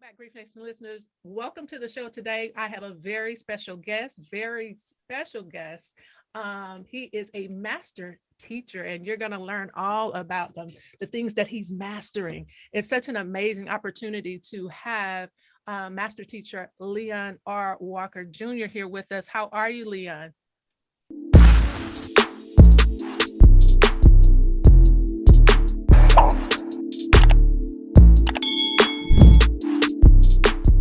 back, Grief Nation listeners. Welcome to the show today. I have a very special guest, very special guest. Um, he is a master teacher, and you're going to learn all about them, the things that he's mastering. It's such an amazing opportunity to have uh, master teacher Leon R. Walker Jr. here with us. How are you, Leon?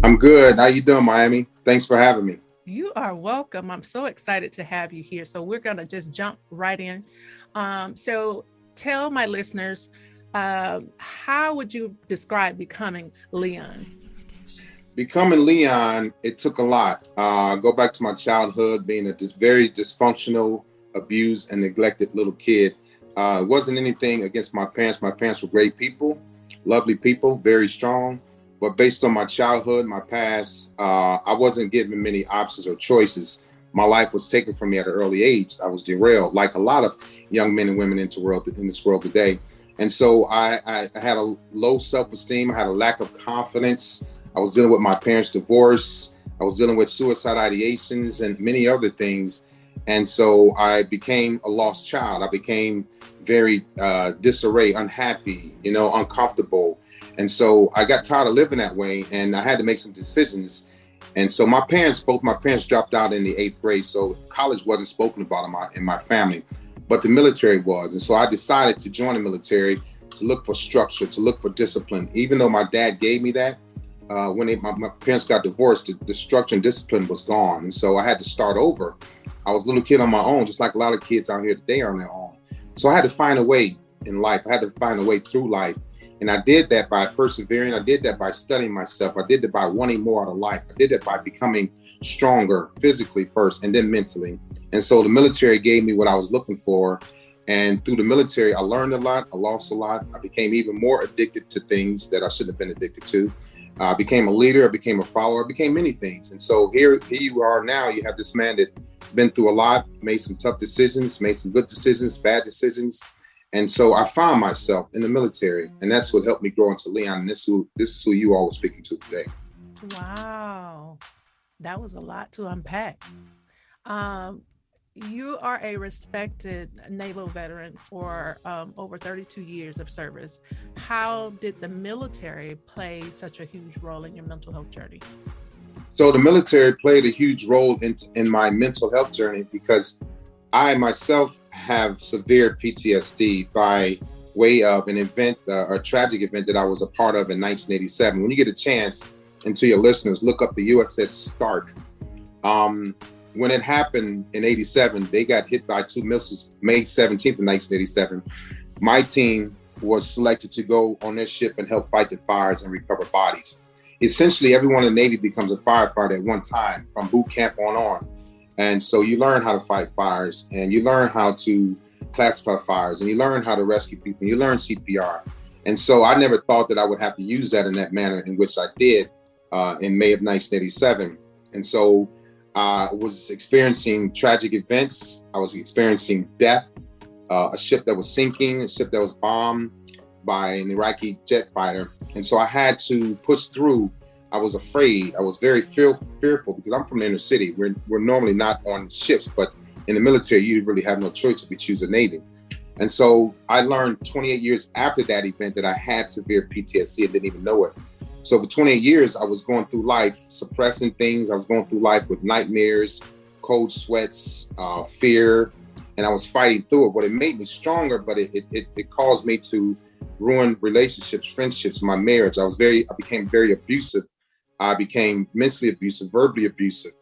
I'm good. How you doing, Miami? Thanks for having me. You are welcome. I'm so excited to have you here. So we're going to just jump right in. Um, so tell my listeners, uh, how would you describe becoming Leon? Becoming Leon, it took a lot. Uh, go back to my childhood, being a this very dysfunctional, abused, and neglected little kid. Uh, it wasn't anything against my parents. My parents were great people, lovely people, very strong but based on my childhood, my past, uh, I wasn't given many options or choices. My life was taken from me at an early age. I was derailed, like a lot of young men and women into world in this world today. And so I, I, I had a low self-esteem. I had a lack of confidence. I was dealing with my parents' divorce. I was dealing with suicide ideations and many other things. And so I became a lost child. I became very uh, disarray, unhappy, you know, uncomfortable. And so I got tired of living that way and I had to make some decisions. And so my parents, both my parents dropped out in the eighth grade. So college wasn't spoken about in my, in my family, but the military was. And so I decided to join the military to look for structure, to look for discipline. Even though my dad gave me that, uh, when they, my, my, parents got divorced, the, the structure and discipline was gone. And so I had to start over. I was a little kid on my own, just like a lot of kids out here today are on their own. So I had to find a way in life. I had to find a way through life and I did that by persevering. I did that by studying myself. I did that by wanting more out of life. I did that by becoming stronger physically first and then mentally. And so the military gave me what I was looking for. And through the military, I learned a lot. I lost a lot. I became even more addicted to things that I shouldn't have been addicted to. I became a leader. I became a follower. I became many things. And so here, here you are now. You have this man that's been through a lot, made some tough decisions, made some good decisions, bad decisions and so I found myself in the military, and that's what helped me grow into Leon. And this who this is who you all are speaking to today. Wow, that was a lot to unpack. Um, you are a respected naval veteran for um, over 32 years of service. How did the military play such a huge role in your mental health journey? So the military played a huge role in, in my mental health journey because I myself have severe PTSD by way of an event, uh, a tragic event that I was a part of in 1987. When you get a chance, and to your listeners, look up the USS Stark. Um, when it happened in 87, they got hit by two missiles May 17th of 1987. My team was selected to go on their ship and help fight the fires and recover bodies. Essentially, everyone in the Navy becomes a firefighter at one time from boot camp on on. And so you learn how to fight fires and you learn how to classify fires and you learn how to rescue people and you learn CPR. And so I never thought that I would have to use that in that manner in which I did uh, in May of 1987. And so I was experiencing tragic events. I was experiencing death, uh, a ship that was sinking, a ship that was bombed by an Iraqi jet fighter. And so I had to push through I was afraid. I was very fear, fearful because I'm from the inner city. We're, we're normally not on ships, but in the military, you really have no choice if you choose a Navy. And so I learned 28 years after that event that I had severe PTSD and didn't even know it. So for 28 years, I was going through life suppressing things. I was going through life with nightmares, cold sweats, uh, fear, and I was fighting through it. But it made me stronger, but it, it, it caused me to ruin relationships, friendships, my marriage. I was very, I became very abusive I became mentally abusive, verbally abusive,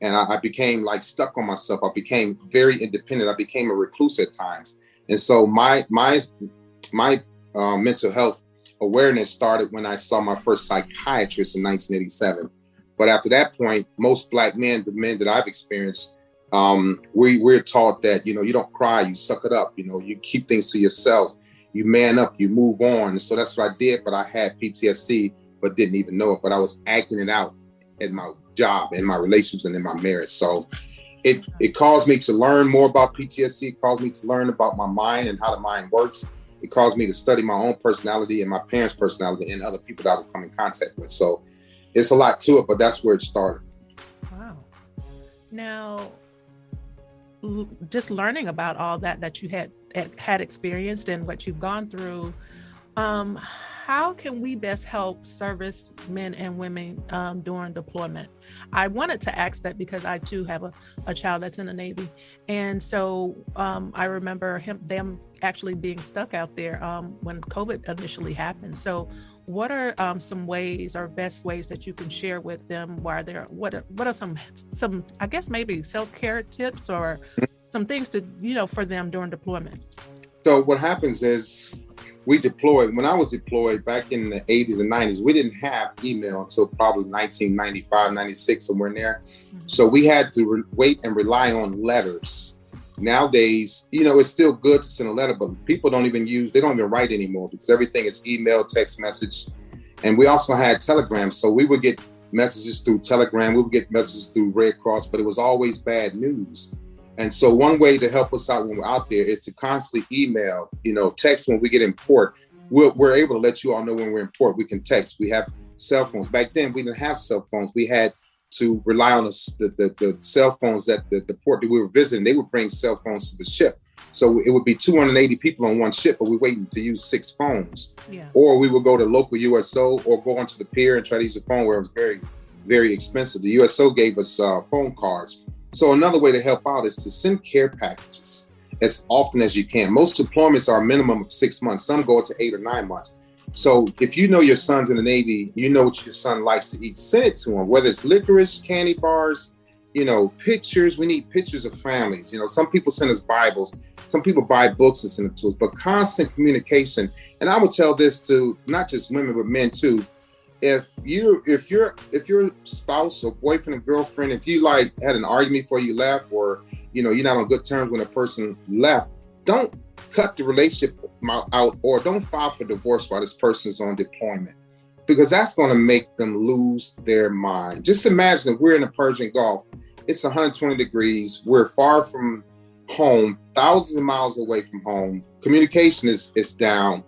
and I, I, became like stuck on myself. I became very independent. I became a recluse at times, and so my my my uh, mental health awareness started when I saw my first psychiatrist in 1987. But after that point, most black men, the men that I've experienced, um, we we're taught that you know you don't cry, you suck it up, you know you keep things to yourself, you man up, you move on. So that's what I did. But I had PTSD but didn't even know it. But I was acting it out in my job, in my relationships, and in my marriage. So it it caused me to learn more about PTSD. It caused me to learn about my mind and how the mind works. It caused me to study my own personality and my parents' personality and other people that I would come in contact with. So it's a lot to it, but that's where it started. Wow. Now, just learning about all that that you had had experienced and what you've gone through, um, how can we best help service men and women um, during deployment? I wanted to ask that because I too have a, a child that's in the Navy. And so um, I remember him them actually being stuck out there um, when COVID initially happened. So what are um, some ways or best ways that you can share with them while they're what are, what are some some I guess maybe self-care tips or some things to you know for them during deployment? So what happens is we deployed when i was deployed back in the 80s and 90s we didn't have email until probably 1995 96 somewhere in there. Mm-hmm. so we had to re- wait and rely on letters. Nowadays you know it's still good to send a letter but people don't even use they don't even write anymore because everything is email text message. And we also had telegrams so we would get messages through telegram we would get messages through red cross but it was always bad news and so one way to help us out when we're out there is to constantly email, you know, text when we get in port. We're, we're able to let you all know when we're in port. We can text. We have cell phones. Back then, we didn't have cell phones. We had to rely on the, the, the, cell phones that the, the port that we were visiting. They would bring cell phones to the ship. So it would be 280 people on one ship, but we're waiting to use six phones. Yeah. Or we would go to local USO or go onto the pier and try to use a phone where it was very, very expensive. The USO gave us uh, phone cards so another way to help out is to send care packages as often as you can. Most deployments are a minimum of six months. Some go to eight or nine months. So if you know your son's in the Navy, you know what your son likes to eat, send it to him, whether it's licorice, candy bars, you know, pictures. We need pictures of families. You know, some people send us Bibles, some people buy books and send it to us, but constant communication. And I would tell this to not just women, but men too if you if your if your spouse or boyfriend or girlfriend if you like had an argument before you left or you know you're not on good terms when a person left don't cut the relationship out or don't file for divorce while this person's on deployment because that's going to make them lose their mind. Just imagine if we're in the persian gulf it's 120 degrees we're far from home thousands of miles away from home communication is is down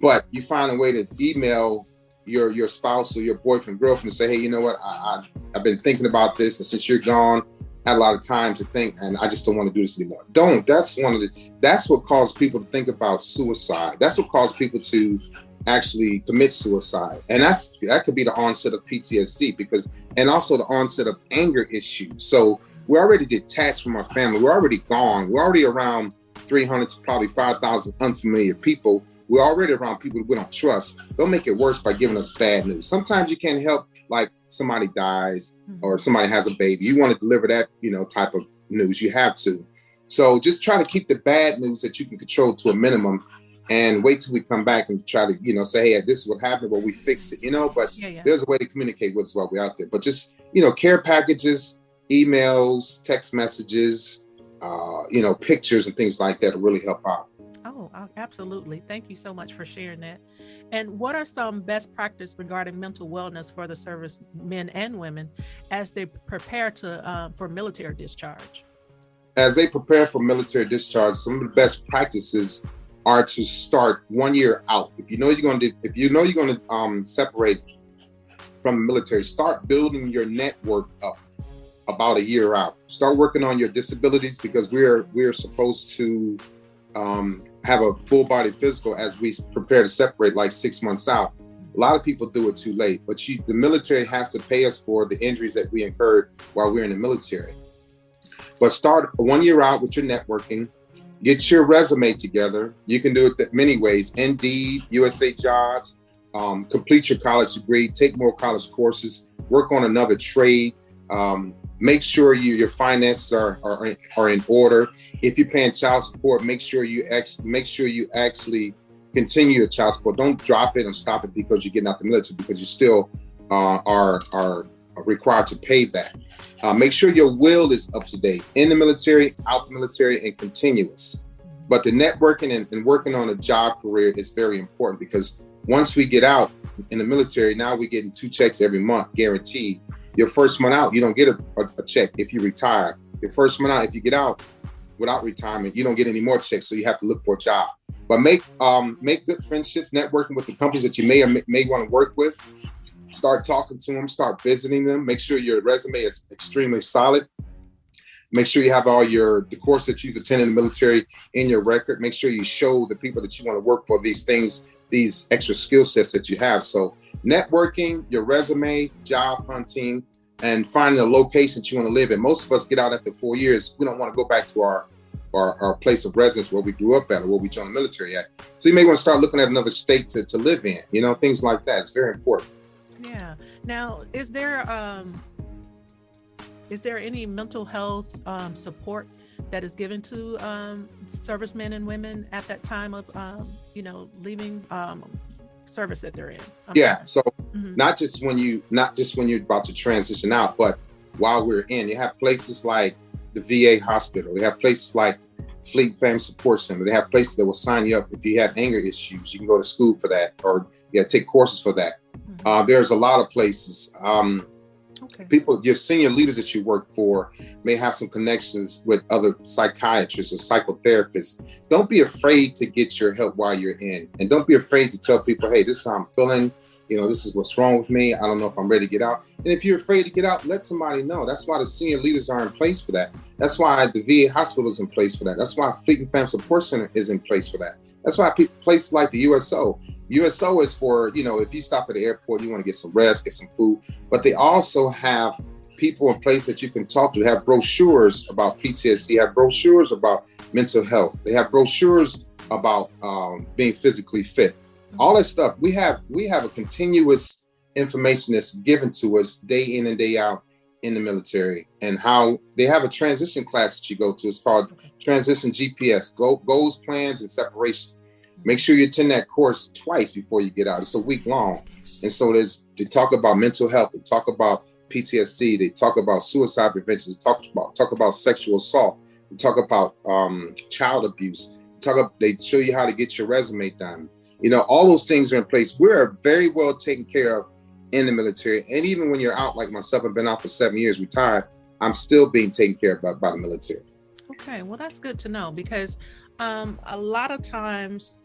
but you find a way to email your your spouse or your boyfriend, girlfriend, say, hey, you know what, I, I I've been thinking about this, and since you're gone, I had a lot of time to think, and I just don't want to do this anymore. Don't. That's one of the. That's what caused people to think about suicide. That's what caused people to actually commit suicide, and that's that could be the onset of PTSD because, and also the onset of anger issues. So we're already detached from our family. We're already gone. We're already around 300 to probably 5,000 unfamiliar people we're already around people we don't trust. They'll make it worse by giving us bad news. Sometimes you can't help, like somebody dies mm-hmm. or somebody has a baby. You want to deliver that, you know, type of news. You have to. So just try to keep the bad news that you can control to a minimum and wait till we come back and try to, you know, say, hey, this is what happened, but we fixed it, you know. But yeah, yeah. there's a way to communicate with us while we're out there. But just, you know, care packages, emails, text messages, uh, you know, pictures and things like that will really help out. Oh, absolutely. Thank you so much for sharing that. And what are some best practice regarding mental wellness for the service men and women as they prepare to uh, for military discharge? As they prepare for military discharge, some of the best practices are to start one year out. If you know you're going to, if you know you're going to um, separate from the military, start building your network up about a year out. Start working on your disabilities because we're we're supposed to um, have a full body physical as we prepare to separate like six months out. A lot of people do it too late, but you, the military has to pay us for the injuries that we incurred while we're in the military. But start one year out with your networking, get your resume together. You can do it many ways Indeed, USA Jobs, um, complete your college degree, take more college courses, work on another trade. Um, make sure you your finances are, are are in order. If you're paying child support, make sure you actually make sure you actually continue your child support. Don't drop it and stop it because you're getting out the military because you still uh, are are required to pay that. Uh, make sure your will is up to date in the military, out the military, and continuous. But the networking and, and working on a job career is very important because once we get out in the military, now we're getting two checks every month guaranteed your first month out, you don't get a, a, a, check if you retire. Your first month out, if you get out without retirement, you don't get any more checks. So you have to look for a job. But make um, make good friendships, networking with the companies that you may or may, may want to work with. start talking to them, start visiting them. Make sure your resume is extremely solid. Make sure you have all your the course that you've attended in the military in your record. Make sure you show the people that you want to work for these things, these extra skill sets that you have. So networking, your resume, job hunting, and finding a location that you want to live in. Most of us get out after four years. We don't want to go back to our our, our place of residence where we grew up at or where we joined the military at. So you may want to start looking at another state to, to live in, you know, things like that. It's very important. Yeah. Now, is there um is there any mental health um, support that is given to um, servicemen and women at that time of um, you know leaving um, service that they're in? I'm yeah. Sorry. So mm-hmm. not just when you not just when you're about to transition out, but while we're in, you have places like the VA hospital. They have places like Fleet Family Support Center. They have places that will sign you up if you have anger issues. You can go to school for that, or yeah, take courses for that. Mm-hmm. Uh, there's a lot of places. Um, okay. People, your senior leaders that you work for may have some connections with other psychiatrists or psychotherapists. Don't be afraid to get your help while you're in, and don't be afraid to tell people, "Hey, this is how I'm feeling you know, this is what's wrong with me. I don't know if I'm ready to get out. And if you're afraid to get out, let somebody know. That's why the senior leaders are in place for that. That's why the VA hospital is in place for that. That's why Fleet and Family Support Center is in place for that. That's why people, places like the USO, USO is for, you know, if you stop at the airport, you want to get some rest, get some food, but they also have people in place that you can talk to, have brochures about PTSD, have brochures about mental health, they have brochures about um, being physically fit. All that stuff we have we have a continuous information that's given to us day in and day out in the military and how they have a transition class that you go to. It's called transition gps goals plans and separation make sure you attend that course twice before you get out it's a week long and so there's they talk about mental health they talk about ptsd they talk about suicide prevention they talk about talk about sexual assault they talk about um, child abuse talk about, they show you how to get your resume done you know, all those things are in place. We're very well taken care of in the military. And even when you're out, like myself, I've been out for seven years, retired, I'm still being taken care of by, by the military. Okay, well, that's good to know because um, a lot of times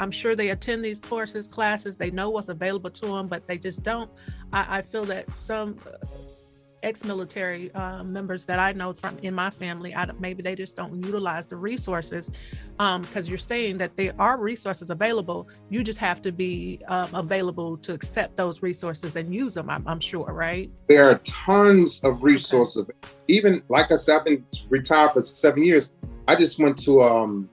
I'm sure they attend these courses, classes, they know what's available to them, but they just don't. I, I feel that some ex-military uh, members that I know from in my family, I, maybe they just don't utilize the resources because um, you're saying that there are resources available. You just have to be um, available to accept those resources and use them. I'm, I'm sure, right? There are tons of resources. Okay. Even like I said, I've been retired for seven years. I just went to um,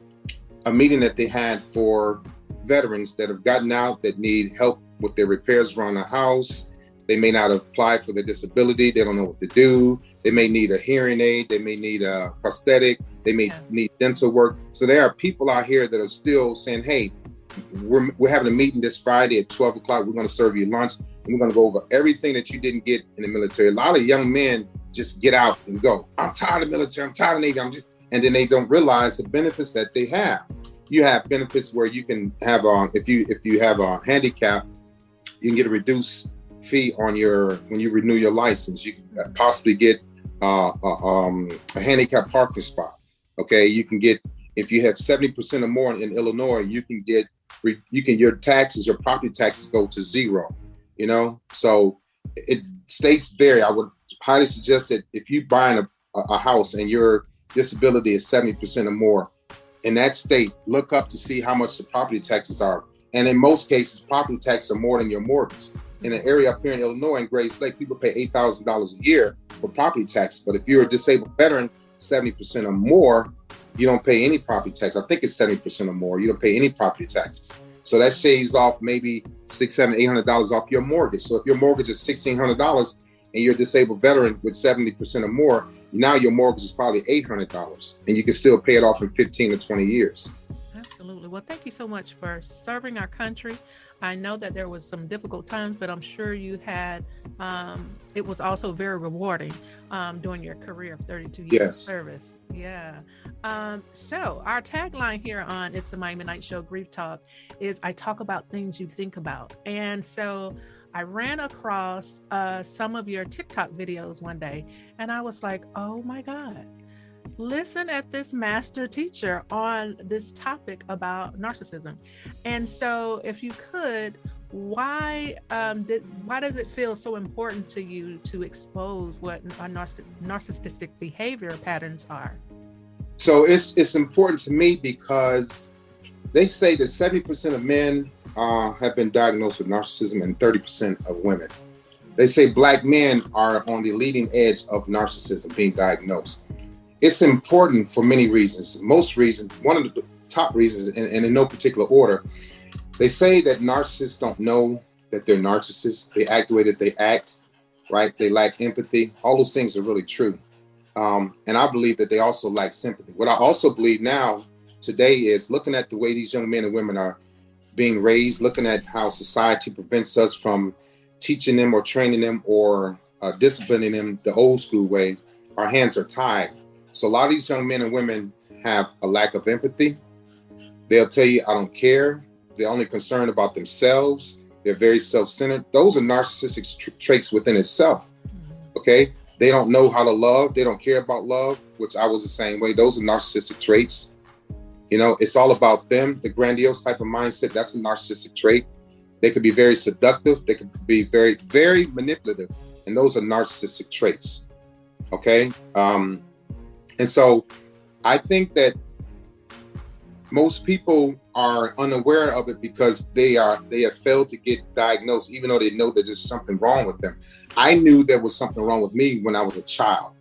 a meeting that they had for veterans that have gotten out that need help with their repairs around the house they may not have applied for the disability. They don't know what to do. They may need a hearing aid. They may need a prosthetic. They may yeah. need dental work. So there are people out here that are still saying, hey, we're, we're having a meeting this Friday at 12 o'clock. We're going to serve you lunch and we're going to go over everything that you didn't get in the military. A lot of young men just get out and go, I'm tired of military. I'm tired of Navy. I'm just, and then they don't realize the benefits that they have. You have benefits where you can have, a, if you, if you have a handicap, you can get a reduced fee on your when you renew your license. You can possibly get uh, a, um, a handicap parking spot. Okay, you can get if you have seventy percent or more in Illinois, you can get you can your taxes, your property taxes go to zero. You know, so it states vary. I would highly suggest that if you buy a, a house and your disability is seventy percent or more in that state, look up to see how much the property taxes are. And in most cases, property taxes are more than your mortgage in an area up here in Illinois in Grayslake, people pay eight thousand dollars a year for property tax. But if you're a disabled veteran, seventy percent or more, you don't pay any property tax. I think it's seventy percent or more. You don't pay any property taxes. So that shaves off maybe six, seven, eight hundred dollars off your mortgage. So if your mortgage is sixteen hundred dollars and you're a disabled veteran with seventy percent or more, now your mortgage is probably eight hundred dollars, and you can still pay it off in fifteen to twenty years. Absolutely. Well, thank you so much for serving our country. I know that there was some difficult times, but I'm sure you had. Um, it was also very rewarding um, during your career of 32 years yes. of service. Yeah. Um, so our tagline here on It's the Miami Night Show Grief Talk is I talk about things you think about, and so I ran across uh, some of your TikTok videos one day, and I was like, oh my god listen at this master teacher on this topic about narcissism. And so, if you could, why um, did why does it feel so important to you to expose what narcissistic behavior patterns are? So it's it's important to me because they say that 70% of men uh, have been diagnosed with narcissism and 30% of women. They say black men are on the leading edge of narcissism being diagnosed. It's important for many reasons. Most reasons, one of the top reasons, and, and in no particular order, they say that narcissists don't know that they're narcissists. They act the way that they act, right? They lack empathy. All those things are really true. Um, and I believe that they also lack sympathy. What I also believe now today is looking at the way these young men and women are being raised, looking at how society prevents us from teaching them or training them or uh, disciplining them the old school way, our hands are tied. So a lot of these young men and women have a lack of empathy. They'll tell you, I don't care. They're only concerned about themselves. They're very self-centered. Those are narcissistic tra- traits within itself. Okay. They don't know how to love. They don't care about love, which I was the same way. Those are narcissistic traits. You know, it's all about them, the grandiose type of mindset. That's a narcissistic trait. They could be very seductive. They could be very, very manipulative. And those are narcissistic traits. Okay. Um, and so I think that most people are unaware of it because they are they have failed to get diagnosed even though they know that there's something wrong with them i knew there was something wrong with me when i was a child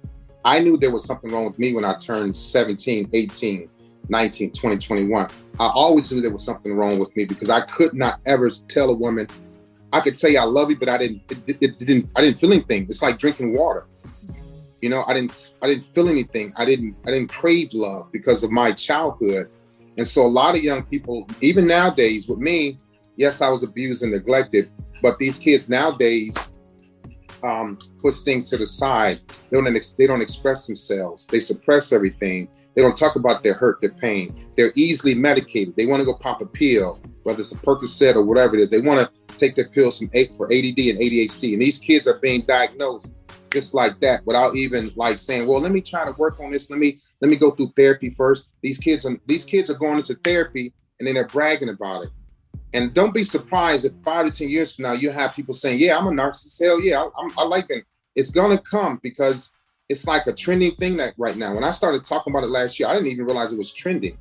i knew there was something wrong with me when i turned 17 18 19 20 21 i always knew there was something wrong with me because i could not ever tell a woman i could say i love you but i didn't it, it didn't i didn't feel anything it's like drinking water you know i didn't i didn't feel anything i didn't i didn't crave love because of my childhood and so a lot of young people, even nowadays with me, yes, I was abused and neglected, but these kids nowadays um, push things to the side. They don't, they don't express themselves. They suppress everything. They don't talk about their hurt, their pain. They're easily medicated. They want to go pop a pill, whether it's a Percocet or whatever it is. They want to take their pills from eight for ADD and ADHD. And these kids are being diagnosed just like that without even like saying, well, let me try to work on this. Let me let me go through therapy first. These kids are these kids are going into therapy and then they're bragging about it. And don't be surprised if five to ten years from now you have people saying, "Yeah, I'm a narcissist. Hell yeah, I, I like them." It's gonna come because it's like a trending thing that right now. When I started talking about it last year, I didn't even realize it was trending.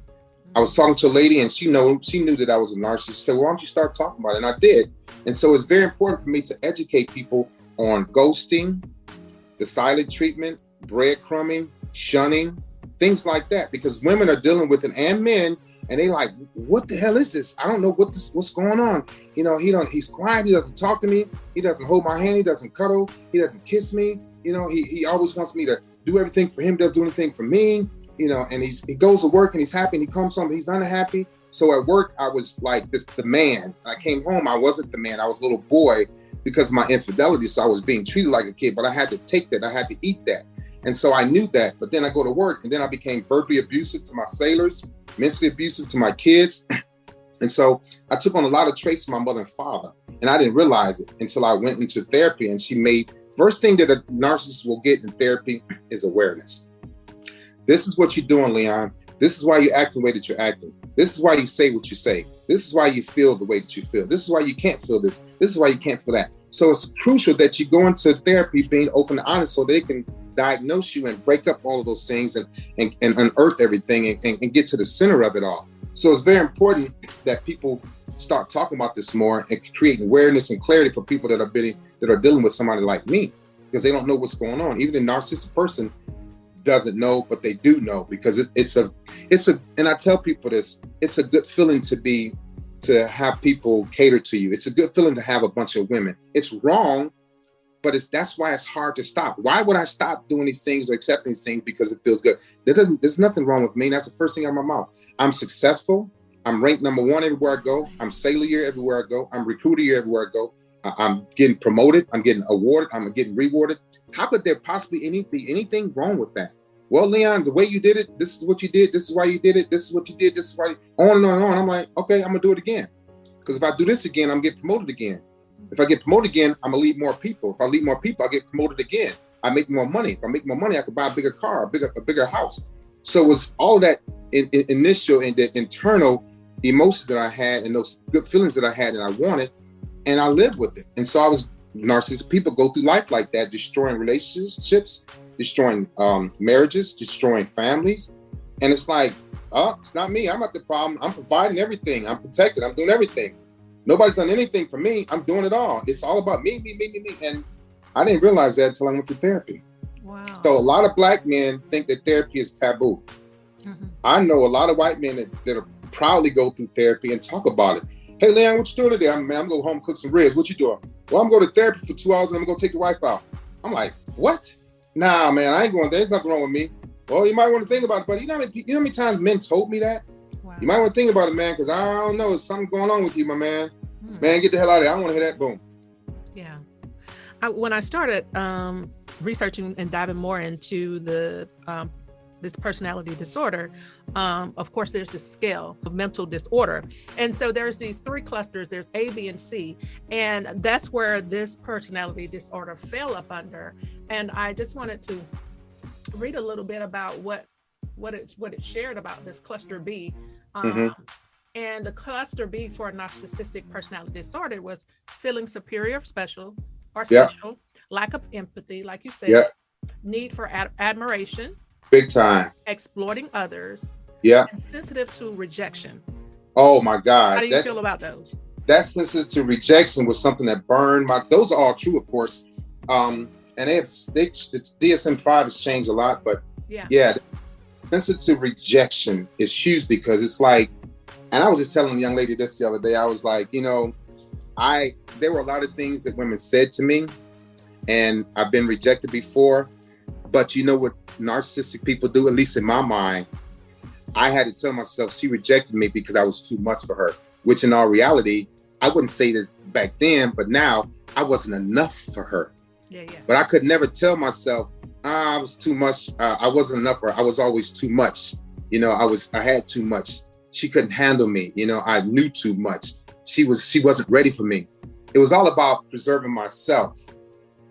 I was talking to a lady and she know she knew that I was a narcissist. She said, well, "Why don't you start talking about it?" And I did. And so it's very important for me to educate people on ghosting, the silent treatment, breadcrumbing, shunning, things like that, because women are dealing with it and men, and they like, what the hell is this? I don't know what this, what's going on. You know, he don't, he's quiet. He doesn't talk to me. He doesn't hold my hand. He doesn't cuddle. He doesn't kiss me. You know, he, he always wants me to do everything for him. Doesn't do anything for me. You know, and he's he goes to work and he's happy. And he comes home, and he's unhappy. So at work, I was like this the man. I came home, I wasn't the man. I was a little boy because of my infidelity. So I was being treated like a kid, but I had to take that. I had to eat that. And so I knew that. But then I go to work and then I became verbally abusive to my sailors, mentally abusive to my kids. And so I took on a lot of traits of my mother and father. And I didn't realize it until I went into therapy and she made first thing that a narcissist will get in therapy is awareness. This is what you're doing, Leon. This is why you act the way that you're acting. This is why you say what you say. This is why you feel the way that you feel. This is why you can't feel this. This is why you can't feel that. So it's crucial that you go into therapy being open and honest so they can diagnose you and break up all of those things and, and, and unearth everything and, and, and get to the center of it all. So it's very important that people start talking about this more and create awareness and clarity for people that are that are dealing with somebody like me because they don't know what's going on. Even a narcissistic person doesn't know, but they do know because it, it's a, it's a, and I tell people this, it's a good feeling to be, to have people cater to you. It's a good feeling to have a bunch of women. It's wrong, but it's that's why it's hard to stop. Why would I stop doing these things or accepting these things because it feels good? There doesn't, there's nothing wrong with me. That's the first thing out of my mouth. I'm successful. I'm ranked number one everywhere I go. I'm sailor everywhere I go. I'm recruiter everywhere I go. I'm getting promoted. I'm getting awarded. I'm getting rewarded. How could there possibly any be anything wrong with that? Well, Leon, the way you did it, this is what you did. This is why you did it. This is what you did. This is why. You, on and on and on. I'm like, okay, I'm gonna do it again. Because if I do this again, I'm getting promoted again. If I get promoted again, I'm gonna lead more people. If I lead more people, I get promoted again. I make more money. If I make more money, I could buy a bigger car, a bigger, a bigger house. So it was all that in, in, initial and the internal emotions that I had and those good feelings that I had and I wanted and I lived with it. And so I was narcissistic. People go through life like that, destroying relationships, destroying um, marriages, destroying families. And it's like, oh, it's not me. I'm not the problem. I'm providing everything. I'm protected. I'm doing everything. Nobody's done anything for me. I'm doing it all. It's all about me, me, me, me, me. And I didn't realize that until I went to therapy. Wow. So a lot of black men think that therapy is taboo. Mm-hmm. I know a lot of white men that, that proudly go through therapy and talk about it. Hey, Leon, what you doing today? I'm, man, I'm going home cook some ribs. What you doing? Well, I'm going to therapy for two hours and I'm going to take your wife out. I'm like, what? Nah, man, I ain't going there. There's nothing wrong with me. Well, you might want to think about it, but you know, how many, you know how many times men told me that? Wow. You might want to think about it, man, because I don't know. There's something going on with you, my man. Hmm. Man, get the hell out of here. I don't want to hear that. Boom. Yeah. I, when I started um, researching and diving more into the um, this personality disorder, um, of course, there's the scale of mental disorder. And so there's these three clusters there's A, B, and C. And that's where this personality disorder fell up under. And I just wanted to read a little bit about what what it what it shared about this cluster B. Um, mm-hmm. And the cluster B for a narcissistic personality disorder was feeling superior, special, or special, lack of empathy, like you said, need for ad- admiration, big time, exploiting others, yeah, sensitive to rejection. Oh my God! How do you That's, feel about those? That sensitive to rejection was something that burned my. Those are all true, of course. Um, and they have they, it's DSM five has changed a lot, but yeah, yeah, sensitive to rejection is huge because it's like, and I was just telling a young lady this the other day. I was like, you know, I there were a lot of things that women said to me, and I've been rejected before. But you know what narcissistic people do, at least in my mind, I had to tell myself she rejected me because I was too much for her. Which in all reality, I wouldn't say this back then, but now I wasn't enough for her. Yeah, yeah. But I could never tell myself ah, I was too much. Uh, I wasn't enough for her. I was always too much. You know, I was. I had too much. She couldn't handle me. You know, I knew too much. She was. She wasn't ready for me. It was all about preserving myself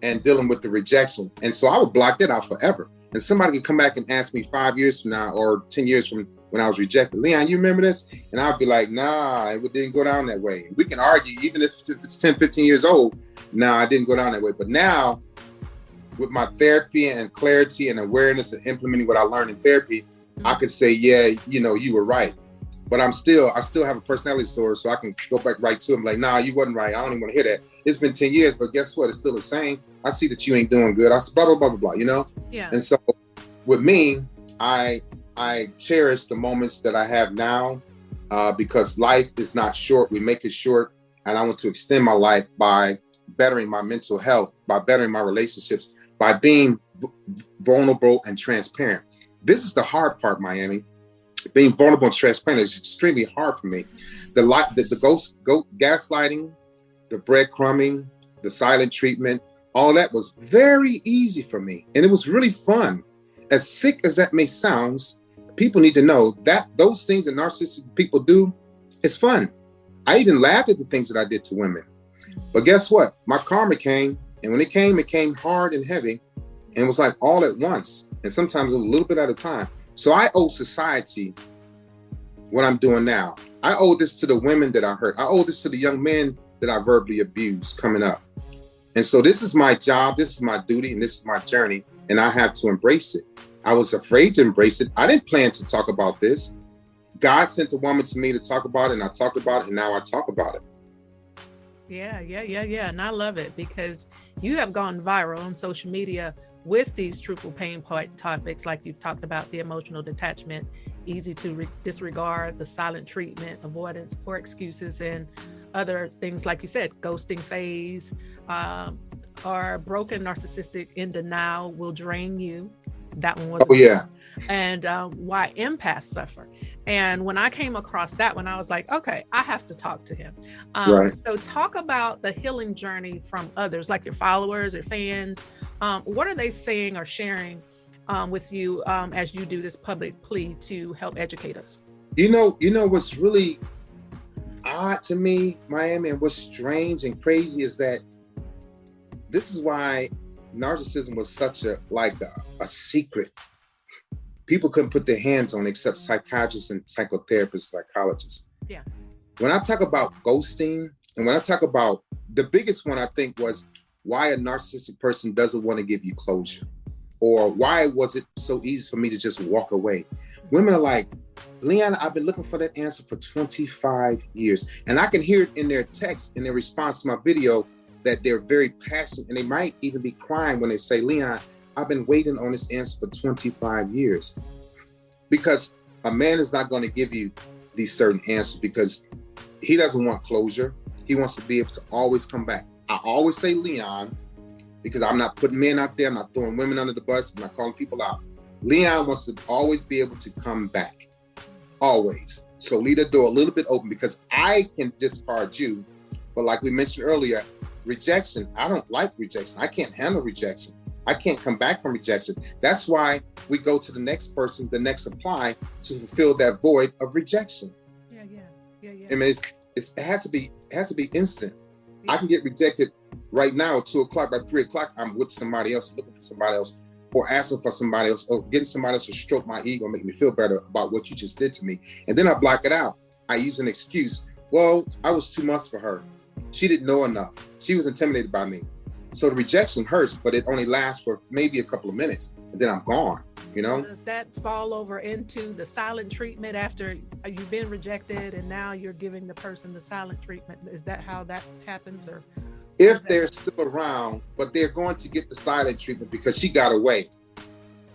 and dealing with the rejection. And so I would block that out forever. And somebody could come back and ask me five years from now or 10 years from when I was rejected, Leon, you remember this? And I'd be like, nah, it didn't go down that way. We can argue, even if it's 10, 15 years old, nah, I didn't go down that way. But now, with my therapy and clarity and awareness and implementing what I learned in therapy, I could say, yeah, you know, you were right. But I'm still, I still have a personality disorder, so I can go back right to him, like, nah, you wasn't right. I don't even want to hear that. It's been 10 years, but guess what? It's still the same. I see that you ain't doing good. I blah blah blah blah blah. You know. Yeah. And so, with me, I I cherish the moments that I have now uh, because life is not short. We make it short, and I want to extend my life by bettering my mental health, by bettering my relationships, by being v- vulnerable and transparent. This is the hard part, Miami. Being vulnerable and transparent is extremely hard for me. The light, the, the ghost, go, gaslighting, the breadcrumbing, the silent treatment, all that was very easy for me. And it was really fun. As sick as that may sound, people need to know that those things that narcissistic people do is fun. I even laughed at the things that I did to women. But guess what? My karma came. And when it came, it came hard and heavy. And it was like all at once. And sometimes a little bit at a time. So I owe society what I'm doing now. I owe this to the women that I hurt. I owe this to the young men that I verbally abused coming up. And so this is my job, this is my duty, and this is my journey, and I have to embrace it. I was afraid to embrace it. I didn't plan to talk about this. God sent a woman to me to talk about it, and I talked about it, and now I talk about it. Yeah, yeah, yeah, yeah. And I love it because you have gone viral on social media with these truthful pain point topics, like you've talked about the emotional detachment, easy to re- disregard, the silent treatment, avoidance, poor excuses, and other things like you said, ghosting phase, um, or broken narcissistic in denial will drain you. That one was. Oh yeah. And um, why empaths suffer. And when I came across that one, I was like, okay, I have to talk to him. Um, right. So talk about the healing journey from others, like your followers or fans. Um, what are they saying or sharing um, with you um, as you do this public plea to help educate us? You know, you know what's really odd to me, Miami, and what's strange and crazy is that this is why narcissism was such a like a, a secret. People couldn't put their hands on except psychiatrists and psychotherapists, psychologists. Yeah. When I talk about ghosting And when I talk about the biggest one, I think was why a narcissistic person doesn't want to give you closure, or why was it so easy for me to just walk away? Women are like, Leon, I've been looking for that answer for 25 years. And I can hear it in their text, in their response to my video, that they're very passionate and they might even be crying when they say, Leon, I've been waiting on this answer for 25 years. Because a man is not going to give you these certain answers because he doesn't want closure. He wants to be able to always come back. I always say Leon because I'm not putting men out there, I'm not throwing women under the bus, I'm not calling people out. Leon wants to always be able to come back. Always. So leave the door a little bit open because I can discard you. But like we mentioned earlier, rejection, I don't like rejection. I can't handle rejection. I can't come back from rejection. That's why we go to the next person, the next supply to fulfill that void of rejection. Yeah, yeah, yeah, yeah. I mean, it's, it's, it has to be it has to be instant. Yeah. I can get rejected right now at two o'clock. By three o'clock, I'm with somebody else, looking for somebody else, or asking for somebody else, or getting somebody else to stroke my ego, make me feel better about what you just did to me, and then I block it out. I use an excuse. Well, I was too much for her. She didn't know enough. She was intimidated by me. So the rejection hurts, but it only lasts for maybe a couple of minutes, and then I'm gone. You know? Does that fall over into the silent treatment after you've been rejected and now you're giving the person the silent treatment? Is that how that happens, or? If they're still around, but they're going to get the silent treatment because she got away.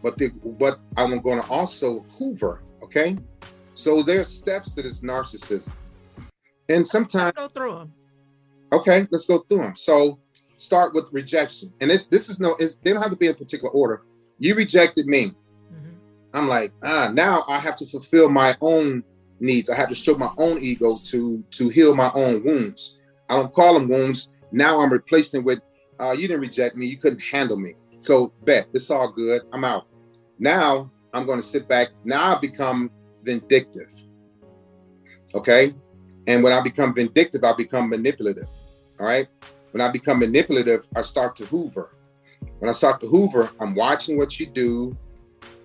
But but I'm going to also hoover. Okay, so there's steps to this narcissism, and sometimes go through them. Okay, let's go through them. So start with rejection. And this this is no, it's, they don't have to be in a particular order. You rejected me. Mm-hmm. I'm like, ah, now I have to fulfill my own needs. I have to show my own ego to to heal my own wounds. I don't call them wounds. Now I'm replacing with, uh, you didn't reject me. You couldn't handle me. So bet it's all good. I'm out. Now I'm going to sit back. Now I become vindictive. Okay. And when I become vindictive, I become manipulative. All right. When I become manipulative, I start to hoover. When I start to hoover, I'm watching what you do.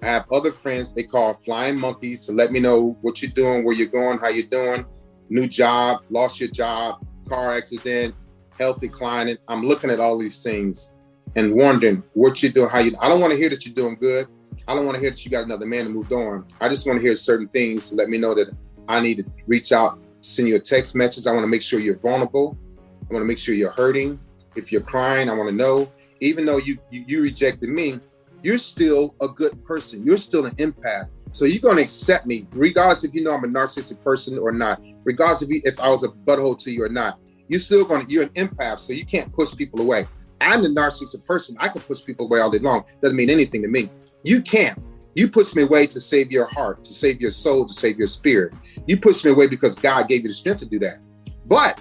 I have other friends they call flying monkeys to let me know what you're doing, where you're going, how you're doing, new job, lost your job, car accident, health declining. I'm looking at all these things and wondering what you're doing, how you. I don't want to hear that you're doing good. I don't want to hear that you got another man to move on. I just want to hear certain things to let me know that I need to reach out, send you a text message. I want to make sure you're vulnerable. I want to make sure you're hurting. If you're crying, I want to know. Even though you, you, you rejected me, you're still a good person. You're still an empath. So you're gonna accept me, regardless if you know I'm a narcissistic person or not, regardless if you, if I was a butthole to you or not. You're still gonna you're an empath, so you can't push people away. I'm the narcissistic person. I can push people away all day long. Doesn't mean anything to me. You can't. You push me away to save your heart, to save your soul, to save your spirit. You push me away because God gave you the strength to do that. But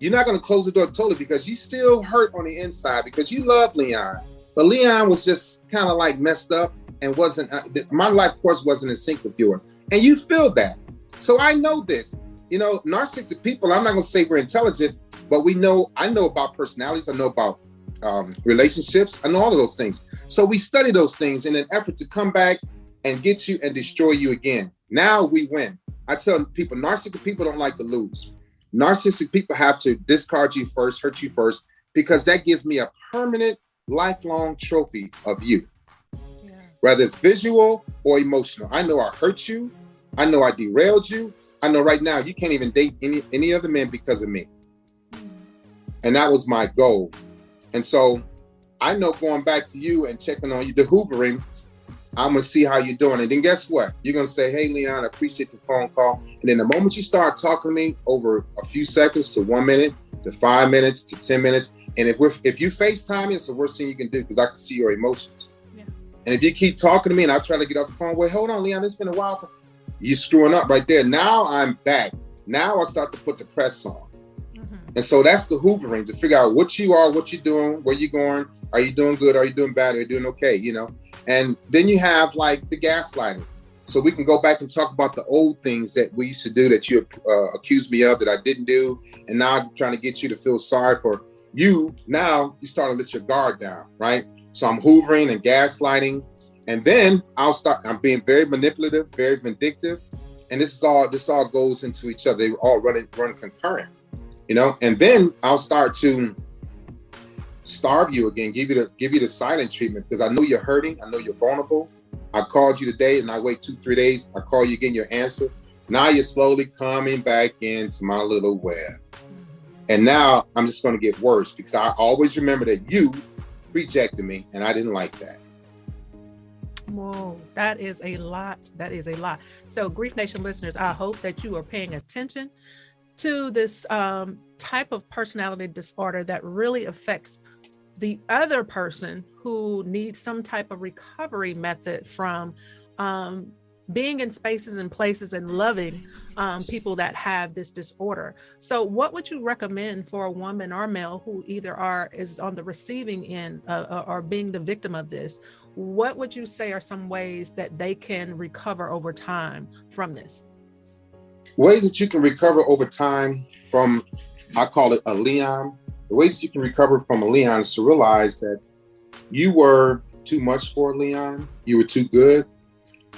you're not going to close the door totally because you still hurt on the inside because you love Leon. But Leon was just kind of like messed up and wasn't, uh, my life course wasn't in sync with yours. And you feel that. So I know this. You know, narcissistic people, I'm not going to say we're intelligent, but we know, I know about personalities, I know about um, relationships, I know all of those things. So we study those things in an effort to come back and get you and destroy you again. Now we win. I tell people, narcissistic people don't like to lose. Narcissistic people have to discard you first, hurt you first, because that gives me a permanent, lifelong trophy of you. Yeah. Whether it's visual or emotional. I know I hurt you. I know I derailed you. I know right now you can't even date any any other man because of me. Mm. And that was my goal. And so I know going back to you and checking on you, the hoovering I'm gonna see how you're doing. And then guess what? You're gonna say, Hey Leon, I appreciate the phone call. And then the moment you start talking to me over a few seconds to one minute to five minutes to 10 minutes, and if we're if you FaceTime me, it's the worst thing you can do because I can see your emotions. Yeah. And if you keep talking to me and I try to get off the phone, wait, hold on, Leon, it's been a while. So you're screwing up right there. Now I'm back. Now I start to put the press on. Mm-hmm. And so that's the hoovering to figure out what you are, what you're doing, where you're going. Are you doing good? Are you doing bad? Are you doing okay? You know, and then you have like the gaslighting. So we can go back and talk about the old things that we used to do that you uh, accused me of that I didn't do, and now I'm trying to get you to feel sorry for you. Now you start to let your guard down, right? So I'm hoovering and gaslighting, and then I'll start. I'm being very manipulative, very vindictive, and this is all. This all goes into each other. They all run run concurrent. you know, and then I'll start to starve you again, give you the give you the silent treatment because I know you're hurting, I know you're vulnerable. I called you today and I wait two, three days, I call you again, your answer. Now you're slowly coming back into my little web. And now I'm just going to get worse because I always remember that you rejected me and I didn't like that. Whoa, that is a lot. That is a lot. So, Grief Nation listeners, I hope that you are paying attention to this um, type of personality disorder that really affects the other person who needs some type of recovery method from um, being in spaces and places and loving um, people that have this disorder. So, what would you recommend for a woman or male who either are is on the receiving end uh, or being the victim of this? What would you say are some ways that they can recover over time from this? Ways that you can recover over time from, I call it a Leon. The ways you can recover from a Leon is to realize that you were too much for Leon. You were too good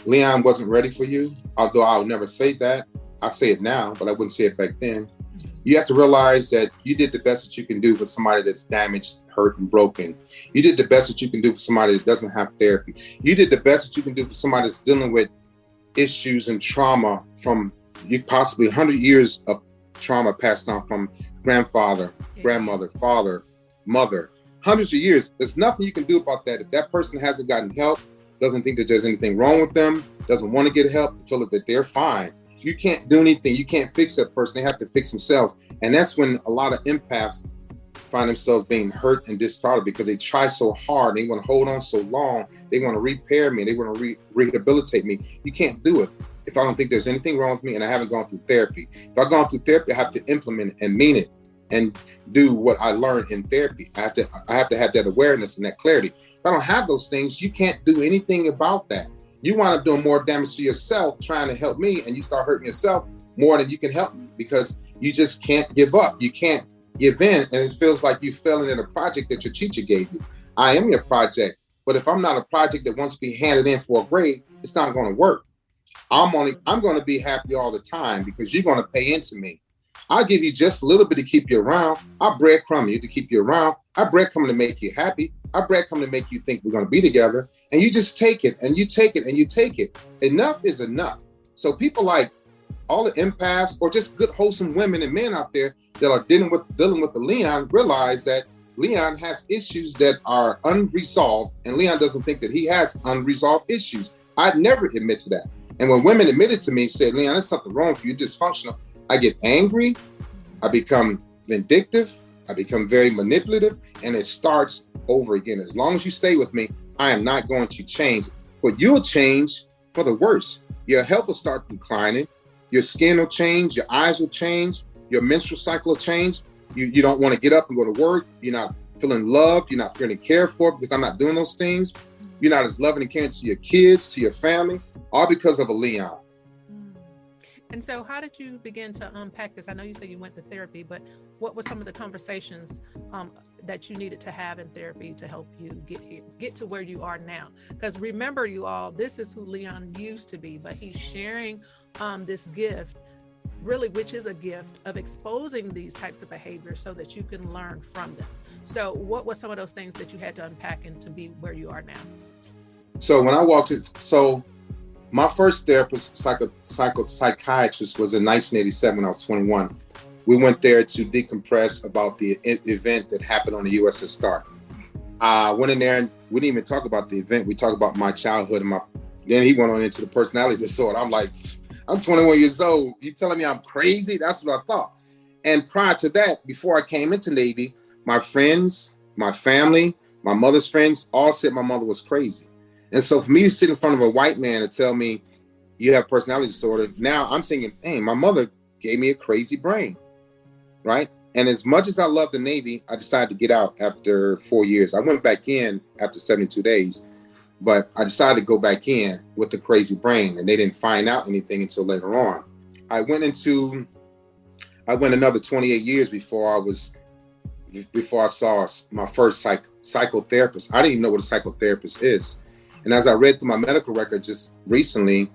Leon wasn't ready for you, although I'll never say that. I say it now, but I wouldn't say it back then. You have to realize that you did the best that you can do for somebody that's damaged, hurt, and broken. You did the best that you can do for somebody that doesn't have therapy. You did the best that you can do for somebody that's dealing with issues and trauma from you possibly 100 years of trauma passed on from grandfather. Grandmother, father, mother, hundreds of years. There's nothing you can do about that. If that person hasn't gotten help, doesn't think that there's anything wrong with them, doesn't want to get help, feel that they're fine. You can't do anything. You can't fix that person. They have to fix themselves. And that's when a lot of empaths find themselves being hurt and discarded because they try so hard. They want to hold on so long. They want to repair me. They want to re- rehabilitate me. You can't do it if I don't think there's anything wrong with me and I haven't gone through therapy. If I've gone through therapy, I have to implement it and mean it and do what I learned in therapy. I have to I have to have that awareness and that clarity. If I don't have those things, you can't do anything about that. You wind up doing more damage to yourself trying to help me, and you start hurting yourself more than you can help me because you just can't give up. You can't give in, and it feels like you're failing in a project that your teacher gave you. I am your project, but if I'm not a project that wants to be handed in for a grade, it's not going to work. I'm only I'm going to be happy all the time because you're going to pay into me. I'll give you just a little bit to keep you around. I'll breadcrumb you to keep you around. I breadcrumb to make you happy. I breadcrumb to make you think we're going to be together. And you just take it and you take it and you take it. Enough is enough. So people like all the empaths or just good wholesome women and men out there that are dealing with dealing with the Leon realize that Leon has issues that are unresolved, and Leon doesn't think that he has unresolved issues. I'd never admit to that. And when women admitted to me, said, Leon, there's something wrong with you, you're dysfunctional. I get angry, I become vindictive, I become very manipulative, and it starts over again. As long as you stay with me, I am not going to change. But you'll change for the worse. Your health will start declining, your skin will change, your eyes will change, your menstrual cycle will change. You, you don't want to get up and go to work. You're not feeling loved. You're not feeling cared for because I'm not doing those things. You're not as loving and caring to your kids, to your family, all because of a Leon. And so, how did you begin to unpack this? I know you said you went to therapy, but what were some of the conversations um, that you needed to have in therapy to help you get here, get to where you are now? Because remember, you all, this is who Leon used to be, but he's sharing um, this gift, really, which is a gift of exposing these types of behaviors so that you can learn from them. So, what were some of those things that you had to unpack and to be where you are now? So, when I walked in, so my first therapist, psycho, psycho, psychiatrist, was in 1987 when I was 21. We went there to decompress about the event that happened on the USS Stark. I went in there and we didn't even talk about the event. We talked about my childhood and my. Then he went on into the personality disorder. I'm like, I'm 21 years old. You telling me I'm crazy? That's what I thought. And prior to that, before I came into Navy, my friends, my family, my mother's friends all said my mother was crazy. And so for me to sit in front of a white man and tell me you have personality disorder, now I'm thinking, hey, my mother gave me a crazy brain. Right. And as much as I love the Navy, I decided to get out after four years. I went back in after 72 days, but I decided to go back in with the crazy brain, and they didn't find out anything until later on. I went into, I went another 28 years before I was, before I saw my first psych, psychotherapist. I didn't even know what a psychotherapist is. And as I read through my medical record just recently,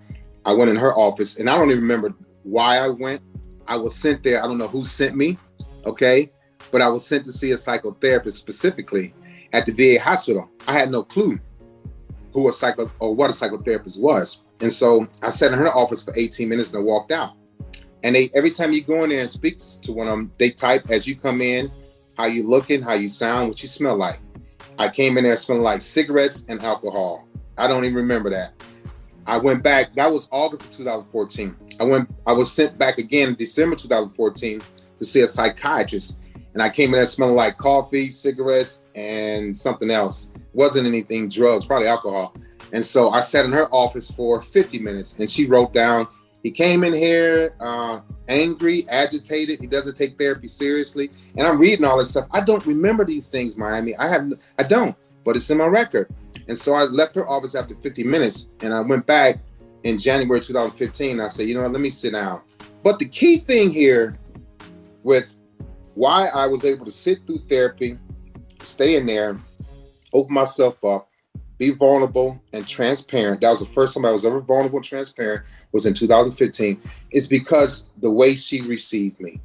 I went in her office and I don't even remember why I went. I was sent there. I don't know who sent me, Okay. But I was sent to see a psychotherapist specifically at the VA hospital. I had no clue who a psycho or what a psychotherapist was. And so I sat in her office for 18 minutes and I walked out. And they every time you go in there and speak to one of them, they type as you come in, how you looking, how you sound, what you smell like. I came in there smelling like cigarettes and alcohol. I don't even remember that. I went back. That was August of 2014. I went. I was sent back again in December 2014 to see a psychiatrist, and I came in there smelling like coffee, cigarettes, and something else. wasn't anything drugs, probably alcohol. And so I sat in her office for 50 minutes, and she wrote down. He came in here uh, angry, agitated. He doesn't take therapy seriously, and I'm reading all this stuff. I don't remember these things, Miami. I have. I don't, but it's in my record. And so I left her office after 50 minutes and I went back in January 2015. I said, you know what, let me sit down. But the key thing here with why I was able to sit through therapy, stay in there, open myself up, be vulnerable and transparent. That was the first time I was ever vulnerable and transparent was in 2015. Is because the way she received me.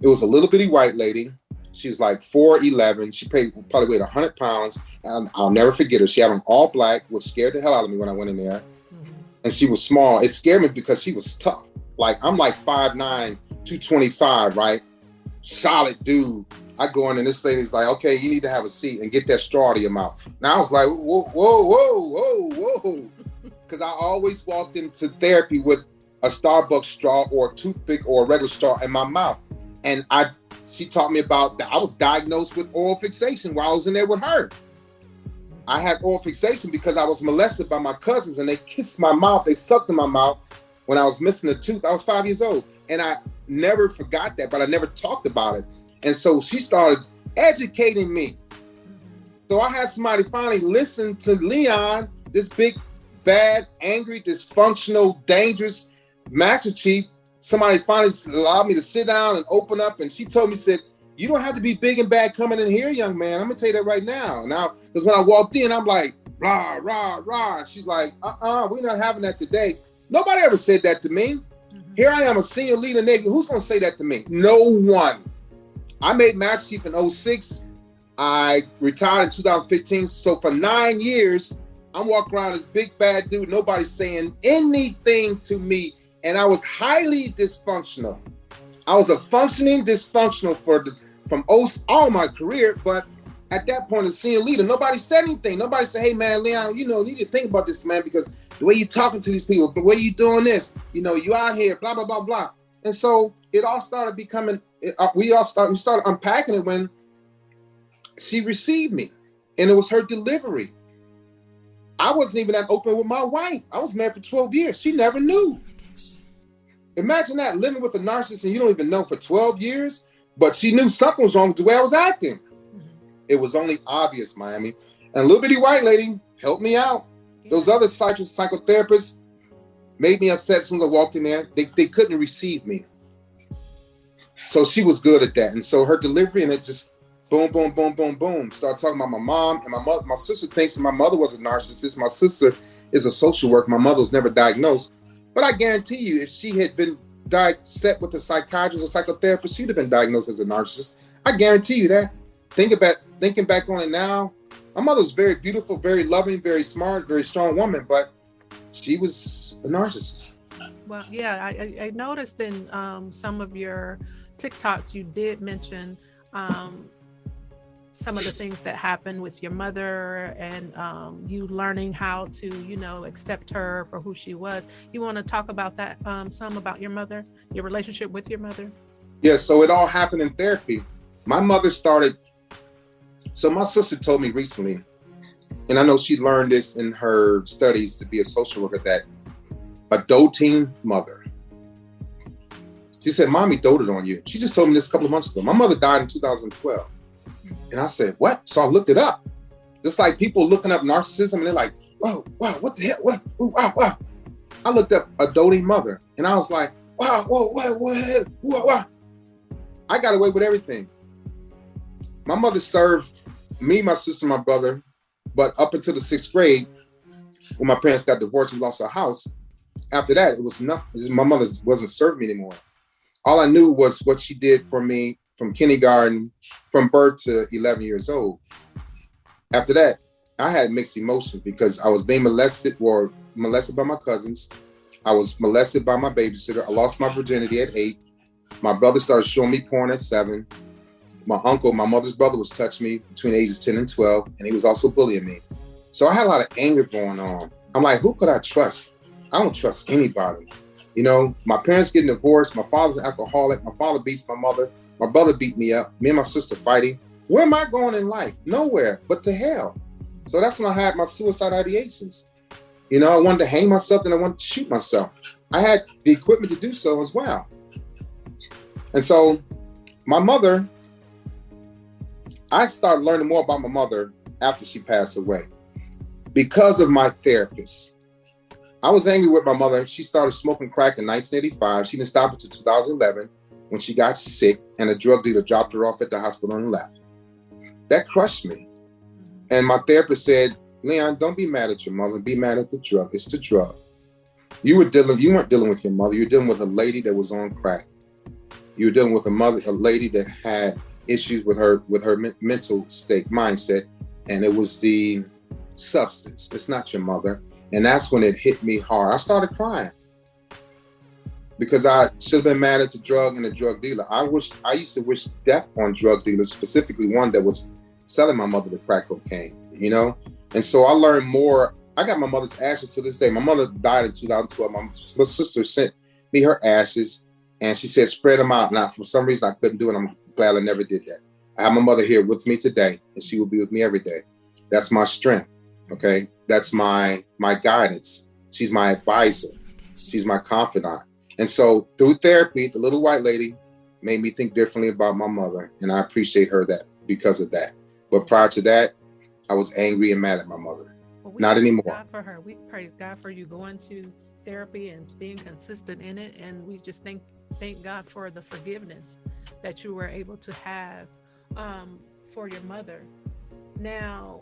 It was a little bitty white lady she was like 4'11. She paid, probably weighed 100 pounds. And I'll never forget her. She had on all black, which scared the hell out of me when I went in there. Mm-hmm. And she was small. It scared me because she was tough. Like I'm like 5'9, 225, right? Solid dude. I go in and this lady's like, okay, you need to have a seat and get that straw out of your mouth. Now I was like, whoa, whoa, whoa, whoa, whoa. Because I always walked into therapy with a Starbucks straw or a toothpick or a regular straw in my mouth. And I she taught me about that. I was diagnosed with oral fixation while I was in there with her. I had oral fixation because I was molested by my cousins and they kissed my mouth, they sucked in my mouth when I was missing a tooth. I was five years old and I never forgot that, but I never talked about it. And so she started educating me. So I had somebody finally listen to Leon, this big, bad, angry, dysfunctional, dangerous master chief somebody finally allowed me to sit down and open up. And she told me, said, you don't have to be big and bad coming in here, young man. I'm gonna tell you that right now. Now, because when I walked in, I'm like, rah, rah, rah. she's like, uh-uh, we're not having that today. Nobody ever said that to me. Mm-hmm. Here I am, a senior leader nigga. Who's gonna say that to me? No one. I made Master Chief in 06. I retired in 2015. So for nine years, I'm walking around as big bad dude. Nobody's saying anything to me and I was highly dysfunctional. I was a functioning dysfunctional for from all my career, but at that point as senior leader, nobody said anything. Nobody said, "Hey man, Leon, you know, you need to think about this, man, because the way you're talking to these people, the way you're doing this, you know, you out here, blah blah blah blah." And so it all started becoming. Uh, we all. We started unpacking it when she received me, and it was her delivery. I wasn't even that open with my wife. I was married for 12 years. She never knew. Imagine that living with a narcissist and you don't even know for 12 years, but she knew something was wrong with the way I was acting. It was only obvious, Miami. And little bitty white lady helped me out. Those other psychotherapists made me upset as soon as I walked in there. They, they couldn't receive me. So she was good at that. And so her delivery and it just boom, boom, boom, boom, boom. Start talking about my mom and my mother. My sister thinks my mother was a narcissist. My sister is a social worker. My mother was never diagnosed. But I guarantee you, if she had been di- set with a psychiatrist or psychotherapist, she'd have been diagnosed as a narcissist. I guarantee you that. Think about thinking back on it now. My mother was very beautiful, very loving, very smart, very strong woman, but she was a narcissist. Well, yeah, I, I noticed in um, some of your TikToks you did mention um, some of the things that happened with your mother and um, you learning how to, you know, accept her for who she was. You want to talk about that um, some about your mother, your relationship with your mother? Yeah, so it all happened in therapy. My mother started, so my sister told me recently, and I know she learned this in her studies to be a social worker, that a doting mother. She said, Mommy doted on you. She just told me this a couple of months ago. My mother died in 2012. And I said, what? So I looked it up. Just like people looking up narcissism and they're like, whoa, wow, what the hell? What? Ooh, wow, wow. I looked up a doting mother and I was like, wow, whoa, what? whoa, whoa, whoa. I got away with everything. My mother served me, my sister, my brother, but up until the sixth grade, when my parents got divorced, we lost our house. After that, it was nothing. My mother wasn't serving me anymore. All I knew was what she did for me from kindergarten, from birth to 11 years old. After that, I had mixed emotions because I was being molested or molested by my cousins. I was molested by my babysitter. I lost my virginity at eight. My brother started showing me porn at seven. My uncle, my mother's brother, was touching me between ages 10 and 12, and he was also bullying me. So I had a lot of anger going on. I'm like, who could I trust? I don't trust anybody. You know, my parents getting divorced. My father's an alcoholic. My father beats my mother. My brother beat me up. Me and my sister fighting. Where am I going in life? Nowhere but to hell. So that's when I had my suicide ideations. You know, I wanted to hang myself and I wanted to shoot myself. I had the equipment to do so as well. And so my mother, I started learning more about my mother after she passed away because of my therapist. I was angry with my mother. She started smoking crack in 1985. She didn't stop until 2011 when she got sick and a drug dealer dropped her off at the hospital and left. That crushed me. And my therapist said, Leon, don't be mad at your mother. Be mad at the drug. It's the drug. You were dealing. You weren't dealing with your mother. You were dealing with a lady that was on crack. You were dealing with a mother, a lady that had issues with her with her mental state, mindset, and it was the substance. It's not your mother. And that's when it hit me hard. I started crying because I should have been mad at the drug and the drug dealer. I wish I used to wish death on drug dealers, specifically one that was selling my mother the crack cocaine, you know? And so I learned more. I got my mother's ashes to this day. My mother died in 2012. My, sister sent me her ashes and she said, spread them out. Now, for some reason, I couldn't do it. I'm glad I never did that. I have my mother here with me today and she will be with me every day. That's my strength. Okay. That's my my guidance. She's my advisor. She's my confidant. And so through therapy, the little white lady made me think differently about my mother. And I appreciate her that because of that. But prior to that, I was angry and mad at my mother. Well, Not anymore. God for her. We praise God for you going to therapy and being consistent in it. And we just thank thank God for the forgiveness that you were able to have um, for your mother. Now,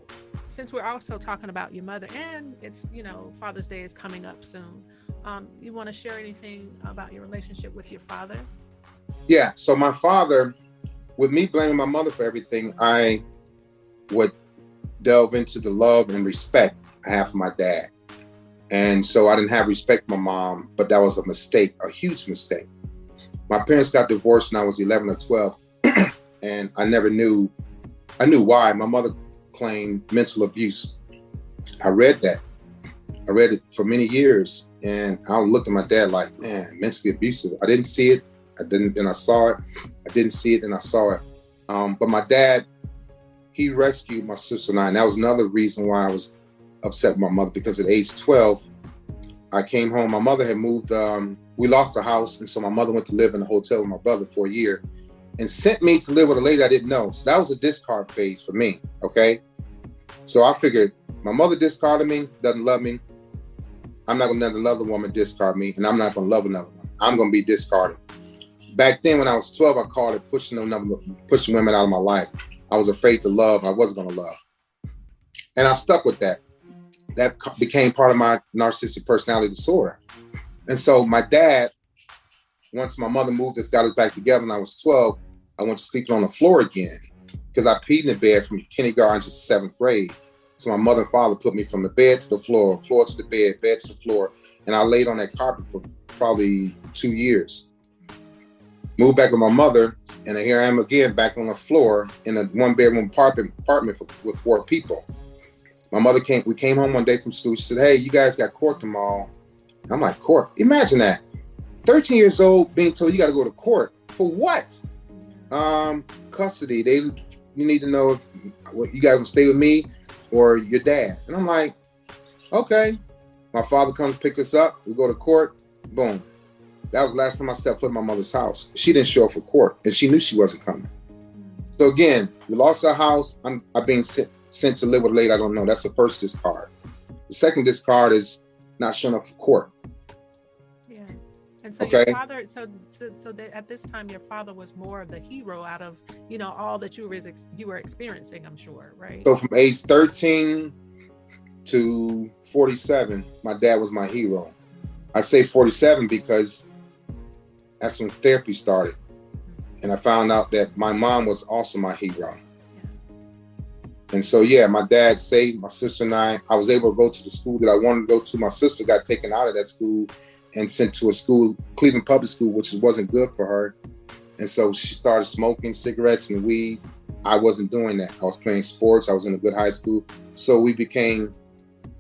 since we're also talking about your mother and it's, you know, Father's Day is coming up soon, um, you want to share anything about your relationship with your father? Yeah. So, my father, with me blaming my mother for everything, I would delve into the love and respect I have for my dad. And so I didn't have respect for my mom, but that was a mistake, a huge mistake. My parents got divorced when I was 11 or 12, and I never knew, I knew why. My mother claimed mental abuse. I read that. I read it for many years, and I looked at my dad like, man, mentally abusive. I didn't see it. I didn't, and I saw it. I didn't see it, and I saw it. Um, but my dad, he rescued my sister and I, and that was another reason why I was upset with my mother because at age 12, I came home. My mother had moved. Um, we lost a house, and so my mother went to live in a hotel with my brother for a year, and sent me to live with a lady I didn't know. So that was a discard phase for me. Okay, so I figured my mother discarded me, doesn't love me. I'm not gonna let another woman discard me, and I'm not gonna love another one. I'm gonna be discarded. Back then, when I was 12, I called it pushing them, pushing women out of my life. I was afraid to love. I wasn't gonna love, and I stuck with that. That became part of my narcissistic personality disorder. And so my dad, once my mother moved us, got us back together, and I was 12, I went to sleeping on the floor again because I peed in the bed from kindergarten to seventh grade. So my mother and father put me from the bed to the floor, floor to the bed, bed to the floor, and I laid on that carpet for probably two years. Moved back with my mother, and here I am again back on the floor in a one bedroom apartment apartment for, with four people. My mother came. We came home one day from school. She said, "Hey, you guys got court tomorrow." I'm like, court? Imagine that. 13 years old being told you got to go to court for what? Um, custody. They, you need to know if what you guys will stay with me or your dad. And I'm like, okay. My father comes pick us up. We go to court. Boom. That was the last time I stepped foot in my mother's house. She didn't show up for court, and she knew she wasn't coming. So again, we lost our house. I'm, I've been sent, sent to live with a lady I don't know. That's the first discard. The second discard is not showing up for court. And so okay. your father, so so, so that at this time, your father was more of the hero out of you know all that you were you were experiencing. I'm sure, right? So from age 13 to 47, my dad was my hero. I say 47 because that's when therapy started. Mm-hmm. and I found out that my mom was also my hero. And so, yeah, my dad saved my sister and I. I was able to go to the school that I wanted to go to. My sister got taken out of that school and sent to a school, Cleveland Public School, which wasn't good for her. And so she started smoking cigarettes and weed. I wasn't doing that. I was playing sports. I was in a good high school. So we became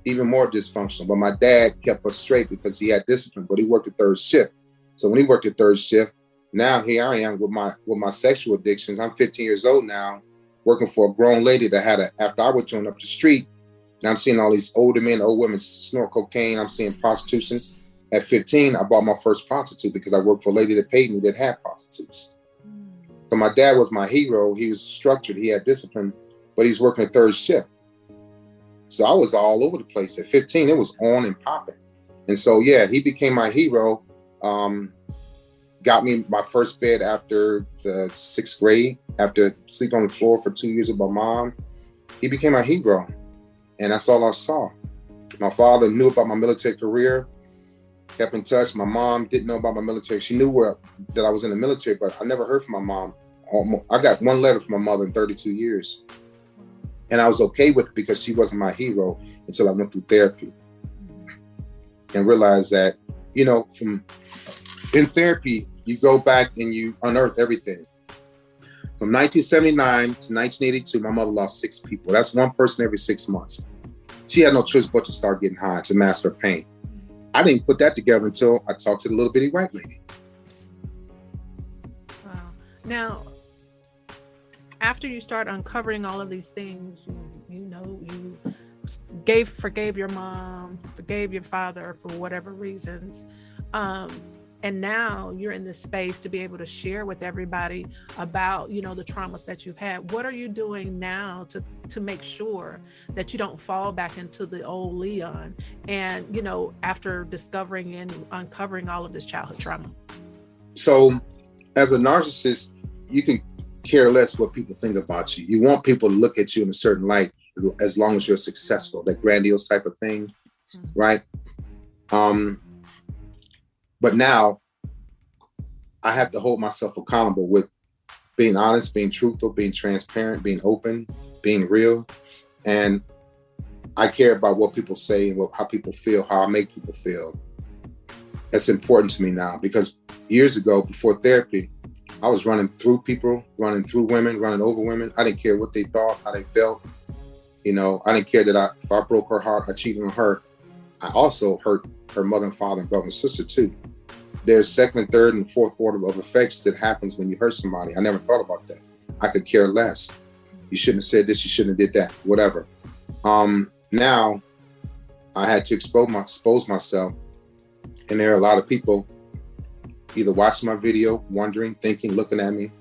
even more dysfunctional. But my dad kept us straight because he had discipline, but he worked a third shift. So when he worked a third shift, now here I am with my with my sexual addictions. I'm 15 years old now, working for a grown lady that had a after I was joined up the street. Now I'm seeing all these older men, old women snort cocaine. I'm seeing prostitution. At 15, I bought my first prostitute because I worked for a lady that paid me that had prostitutes. So my dad was my hero. He was structured, he had discipline, but he's working a third shift. So I was all over the place. At 15, it was on and popping. And so yeah, he became my hero. Um, got me my first bed after the sixth grade, after sleeping on the floor for two years with my mom. He became my hero. And that's all I saw. My father knew about my military career, kept in touch. My mom didn't know about my military. She knew where that I was in the military, but I never heard from my mom. I got one letter from my mother in 32 years. And I was okay with it because she wasn't my hero until I went through therapy and realized that, you know, from in therapy, you go back and you unearth everything. From 1979 to 1982, my mother lost six people. That's one person every six months. She had no choice but to start getting high to master pain. I didn't put that together until I talked to the little bitty white lady. Wow. Now, after you start uncovering all of these things, you, you know, you gave forgave your mom, forgave your father for whatever reasons. Um, and now you're in this space to be able to share with everybody about you know the traumas that you've had. What are you doing now to to make sure that you don't fall back into the old leon and you know after discovering and uncovering all of this childhood trauma? So as a narcissist you can care less what people think about you. You want people to look at you in a certain light as long as you're successful that grandiose type of thing mm-hmm. right? Um but now I have to hold myself accountable with being honest, being truthful, being transparent, being open, being real. And I care about what people say and what, how people feel, how I make people feel. That's important to me now because years ago, before therapy, I was running through people, running through women, running over women. I didn't care what they thought, how they felt. You know, I didn't care that I, if I broke her heart, I cheated on her. I also hurt her mother and father and brother and sister too there's second third and fourth order of effects that happens when you hurt somebody. I never thought about that. I could care less. You shouldn't have said this. You shouldn't have did that. Whatever. Um, now, I had to expose my expose myself, and there are a lot of people either watching my video, wondering, thinking, looking at me,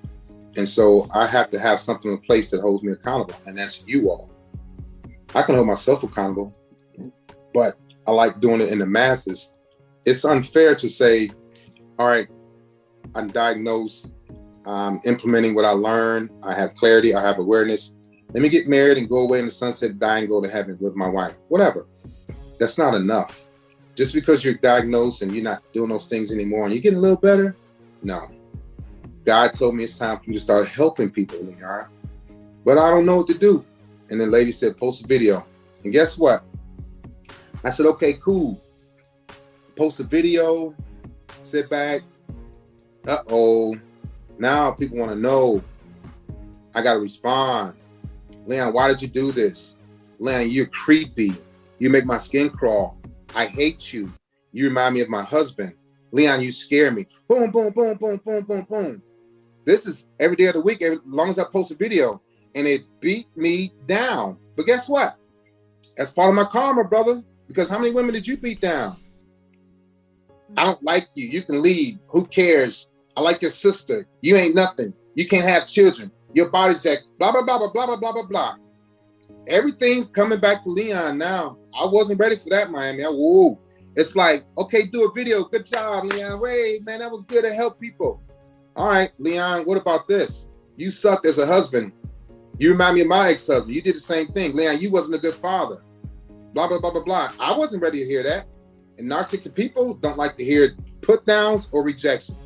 and so I have to have something in place that holds me accountable, and that's you all. I can hold myself accountable, but I like doing it in the masses. It's unfair to say all right, I'm diagnosed, I'm implementing what I learned, I have clarity, I have awareness. Let me get married and go away in the sunset, die and go to heaven with my wife. Whatever. That's not enough. Just because you're diagnosed and you're not doing those things anymore and you're getting a little better, no. God told me it's time for me to start helping people, Leon. But I don't know what to do. And then lady said, post a video. And guess what? I said, okay, cool. Post a video, sit back. Uh oh. Now people want to know. I got to respond. Leon, why did you do this? Leon, you're creepy. You make my skin crawl. I hate you. You remind me of my husband. Leon, you scare me. Boom, boom, boom, boom, boom, boom, boom. This is every day of the week, as long as I post a video, and it beat me down. But guess what? That's part of my karma, brother. Because how many women did you beat down? I don't like you. You can leave. Who cares? I like your sister. You ain't nothing. You can't have children. Your body's like blah blah blah blah blah blah blah blah. Everything's coming back to Leon now. I wasn't ready for that, Miami. I, whoa. It's like, okay, do a video. Good job, Leon. Wait, man, that was good to help people. All right, Leon, what about this? You sucked as a husband. You remind me of my ex-husband. You did the same thing. Leon, you wasn't a good father. Blah, blah, blah, blah, blah. I wasn't ready to hear that. And narcissistic people don't like to hear put downs or rejection.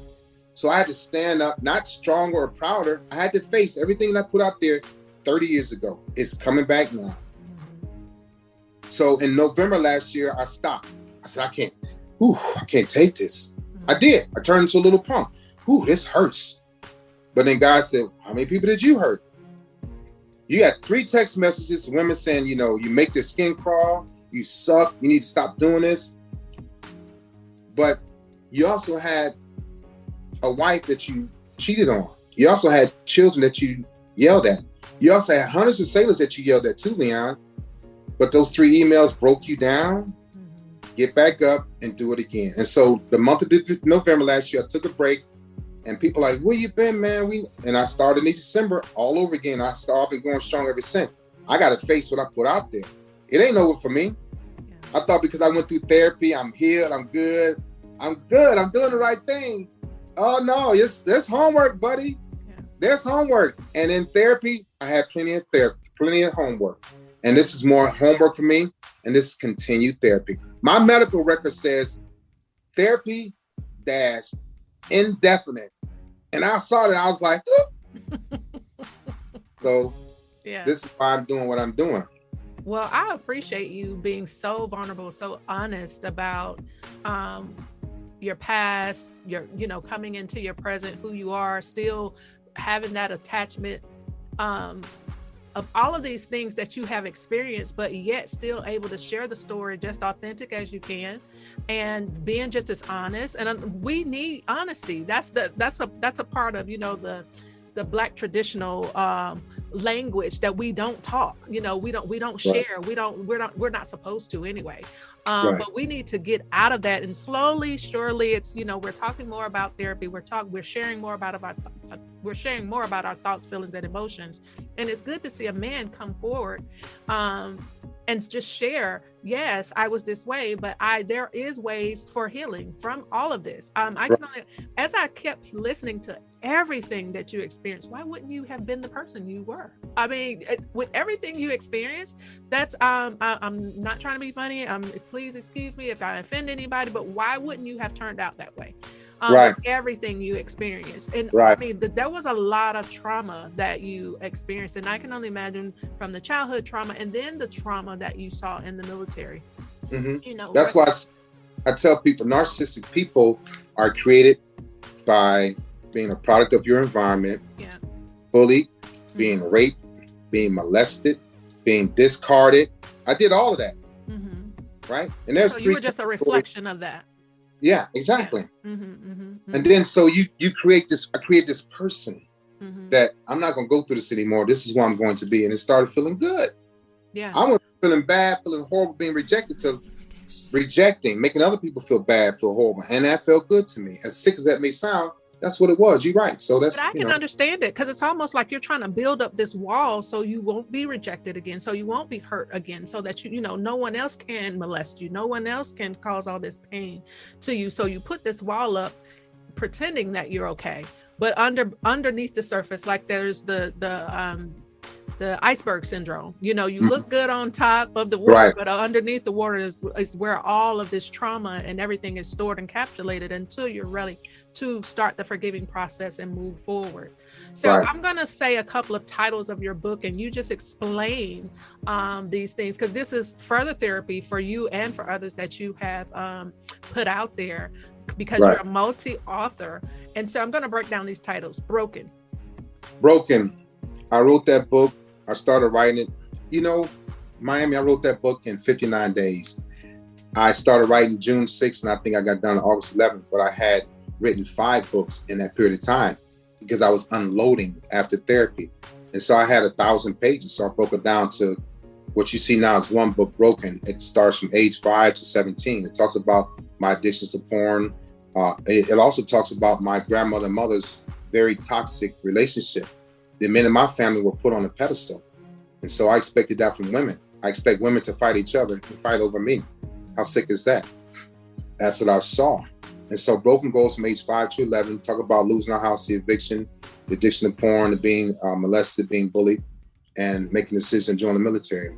So I had to stand up, not stronger or prouder. I had to face everything that I put out there 30 years ago. It's coming back now. So in November last year, I stopped. I said, I can't, ooh, I can't take this. I did. I turned into a little punk. Ooh, this hurts. But then God said, How many people did you hurt? You got three text messages, women saying, you know, you make their skin crawl, you suck, you need to stop doing this. But you also had a wife that you cheated on. You also had children that you yelled at. You also had hundreds of sailors that you yelled at too, Leon. But those three emails broke you down. Mm-hmm. Get back up and do it again. And so the month of November last year, I took a break and people like, where you been, man? We and I started in December all over again. I started been going strong ever since. I got to face what I put out there. It ain't over for me. I thought because I went through therapy, I'm healed, I'm good, I'm good, I'm doing the right thing. Oh no, it's there's homework, buddy. Yeah. There's homework. And in therapy, I had plenty of therapy, plenty of homework. And this is more homework for me, and this is continued therapy. My medical record says therapy dash indefinite and I saw that, I was like, so yeah. this is why I'm doing what I'm doing. Well, I appreciate you being so vulnerable, so honest about um, your past, your, you know, coming into your present, who you are, still having that attachment um, of all of these things that you have experienced, but yet still able to share the story just authentic as you can and being just as honest. And um, we need honesty. That's the that's a that's a part of you know the the black traditional um, language that we don't talk you know we don't we don't right. share we don't we're not we're not supposed to anyway um, right. but we need to get out of that and slowly surely it's you know we're talking more about therapy we're talking we're sharing more about about uh, we're sharing more about our thoughts feelings and emotions and it's good to see a man come forward um, and just share yes i was this way but i there is ways for healing from all of this. Um i can only, as i kept listening to everything that you experienced why wouldn't you have been the person you were? I mean with everything you experienced that's um I, am not trying to be funny um please excuse me if i offend anybody but why wouldn't you have turned out that way um, right. everything you experienced. And right. I mean, the, there was a lot of trauma that you experienced. And I can only imagine from the childhood trauma and then the trauma that you saw in the military. Mm-hmm. You know, that's why I, I tell people narcissistic people are created by being a product of your environment, yeah. bullied, mm-hmm. being raped, being molested, being discarded. I did all of that. Mm-hmm. Right. And there's so you were just a reflection of that. Yeah, exactly. Mm-hmm, mm-hmm, mm-hmm. And then so you you create this, I create this person mm-hmm. that I'm not gonna go through this anymore. This is where I'm going to be. And it started feeling good. Yeah. I went feeling bad, feeling horrible, being rejected to rejecting, making other people feel bad, feel horrible. And that felt good to me. As sick as that may sound, that's what it was. You're right. So that's. But I can know. understand it because it's almost like you're trying to build up this wall so you won't be rejected again, so you won't be hurt again, so that you, you know, no one else can molest you, no one else can cause all this pain to you. So you put this wall up, pretending that you're okay, but under underneath the surface, like there's the the um the iceberg syndrome. You know, you mm-hmm. look good on top of the water, right. but underneath the water is, is where all of this trauma and everything is stored and encapsulated until you're ready to start the forgiving process and move forward. So right. I'm going to say a couple of titles of your book, and you just explain um, these things because this is further therapy for you and for others that you have um, put out there because right. you're a multi-author. And so I'm going to break down these titles. Broken. Broken. I wrote that book. I started writing it. You know, Miami, I wrote that book in 59 days. I started writing June 6th, and I think I got done August 11th, but I had written five books in that period of time because I was unloading after therapy. And so I had a thousand pages. So I broke it down to what you see now is one book broken. It starts from age five to 17. It talks about my addictions to porn. Uh, it, it also talks about my grandmother and mother's very toxic relationship. The men in my family were put on a pedestal. And so I expected that from women. I expect women to fight each other and fight over me. How sick is that? That's what I saw. And so broken goals from age five to 11, talk about losing our house, the eviction, the addiction to porn, being uh, molested, being bullied, and making a decision to join the military.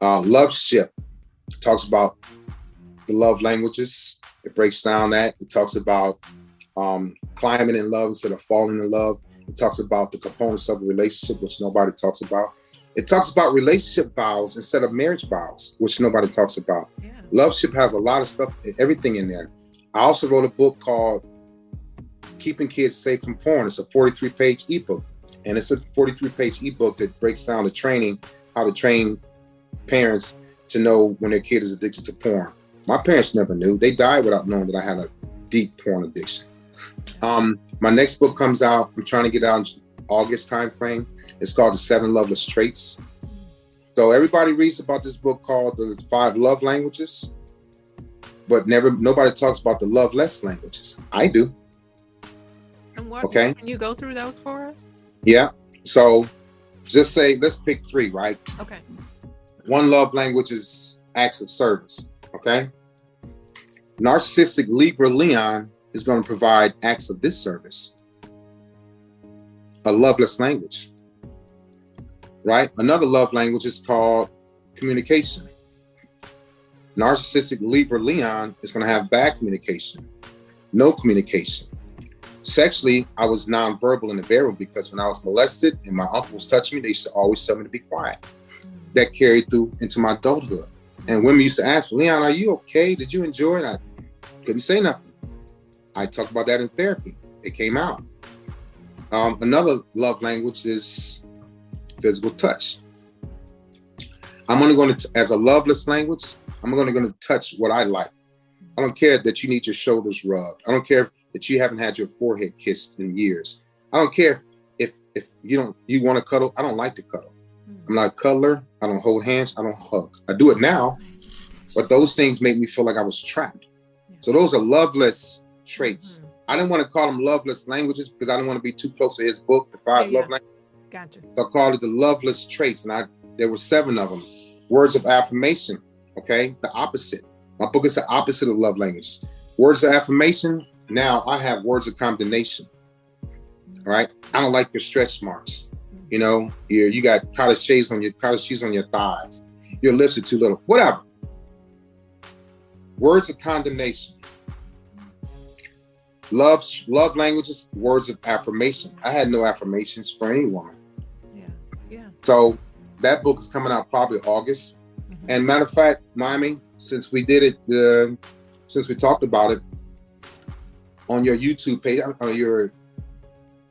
Uh, love ship talks about the love languages. It breaks down that. It talks about um, climbing in love instead of falling in love. It talks about the components of a relationship, which nobody talks about. It talks about relationship vows instead of marriage vows, which nobody talks about. Yeah. Love Ship has a lot of stuff, everything in there. I also wrote a book called Keeping Kids Safe from Porn. It's a 43 page ebook. And it's a 43 page ebook that breaks down the training, how to train parents to know when their kid is addicted to porn. My parents never knew. They died without knowing that I had a deep porn addiction. Um, my next book comes out. I'm trying to get out in August timeframe. It's called The Seven Loveless Traits. So everybody reads about this book called The Five Love Languages, but never nobody talks about the love less languages. I do. And what Okay. can you go through those for us? Yeah. So just say let's pick three, right? Okay. One love language is acts of service. Okay. Narcissistic Libra Leon is going to provide acts of disservice, a loveless language. Right. Another love language is called communication. Narcissistic Libra Leon is going to have bad communication, no communication. Sexually, I was nonverbal in the bedroom because when I was molested and my uncle was touching me, they used to always tell me to be quiet that carried through into my adulthood. And women used to ask Leon, are you okay? Did you enjoy it? I couldn't say nothing. I talked about that in therapy. It came out. Um, another love language is physical touch. I'm only going to, as a loveless language, I'm only going to touch what I like. I don't care that you need your shoulders rubbed. I don't care that you haven't had your forehead kissed in years. I don't care if if, if you don't you want to cuddle. I don't like to cuddle. I'm not a cuddler. I don't hold hands. I don't hug. I do it now, but those things make me feel like I was trapped. So those are loveless traits. Mhm. I didn't want to call them loveless languages because I didn't want to be too close to his book, The Five Yeah, Love yeah. Languages. Gotcha. So I called it the loveless traits, and I there were seven of them. Words of affirmation. Okay, the opposite. My book is the opposite of love languages. Words of affirmation. Now I have words of condemnation. All right, I don't like your stretch marks. You know, you you got college shades on your college shoes on your thighs. Your lips are too little. Whatever. Words of condemnation. Love love languages. Words of affirmation. I had no affirmations for any woman. Yeah. Yeah. So that book is coming out probably August. And matter of fact, Miami, since we did it, uh, since we talked about it on your YouTube page, on your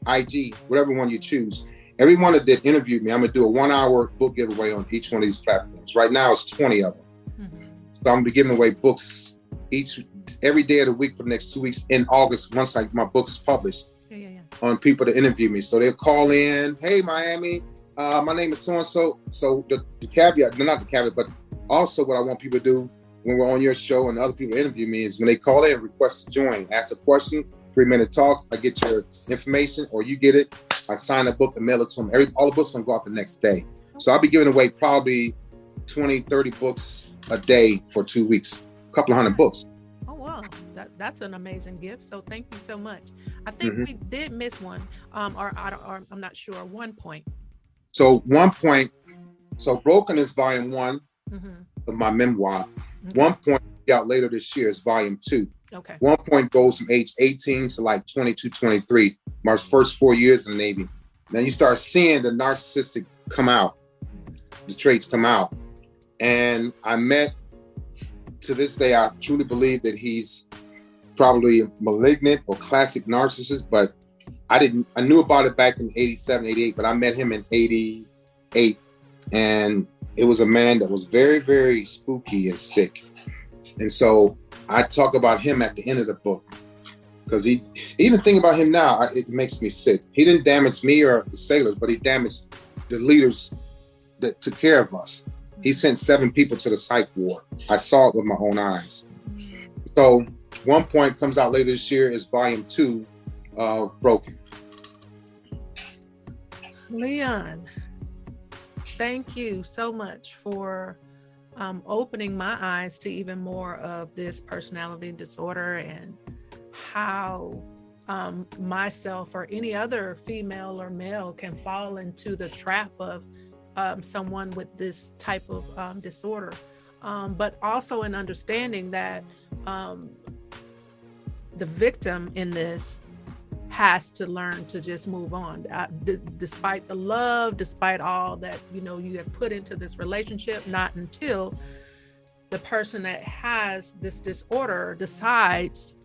IG, whatever one you choose, everyone that did interviewed me, I'm gonna do a one-hour book giveaway on each one of these platforms. Right now, it's 20 of them. Mhm. So I'm gonna be giving away books each every day of the week for the next two weeks in August once like my book is published Yeah. Yeah. Yeah. on people to interview me. So they'll call in, hey Miami, uh, my name is so and so. So the, the caveat, not the caveat, but also what I want people to do when we're on your show and other people interview me is when they call in, request to join, ask a question, three minute talk. I get your information or you get it. I sign a book and mail it to them. Every all the books gonna go out the next day. So I'll be giving away probably 20, 30 books a day for two weeks, a couple of hundred books. Oh wow, that, that's an amazing gift. So thank you so much. I think Mhm. we did miss one, um, or, don't- or I'm not sure. One point. So one point, so Broken is volume one Mhm. of my memoir. Okay. One point out later this year is volume two. Okay. One point goes from age 18 to like 22, 23, my first four years in the Navy. Then you start seeing the narcissistic come out, the traits come out. And I met, to this day, I truly believe that he's probably malignant or classic narcissist, but I didn't, I knew about it back in 87, 88, but I met him in 88. And it was a man that was very, very spooky and sick. And so I talk about him at the end of the book because he even think about him now, it makes me sick. He didn't damage me or the sailors, but he damaged the leaders that took care of us. He sent seven people to the psych ward. I saw it with my own eyes. So one point comes out later this year is volume two of Broken. Leon, thank you so much for um, opening my eyes to even more of this personality disorder and how um, myself or any other female or male can fall into the trap of um, someone with this type of um, disorder. Um, but also in understanding that um, the victim in this has to learn to just move on uh, d- despite the love despite all that you know you have put into this relationship not until the person that has this disorder decides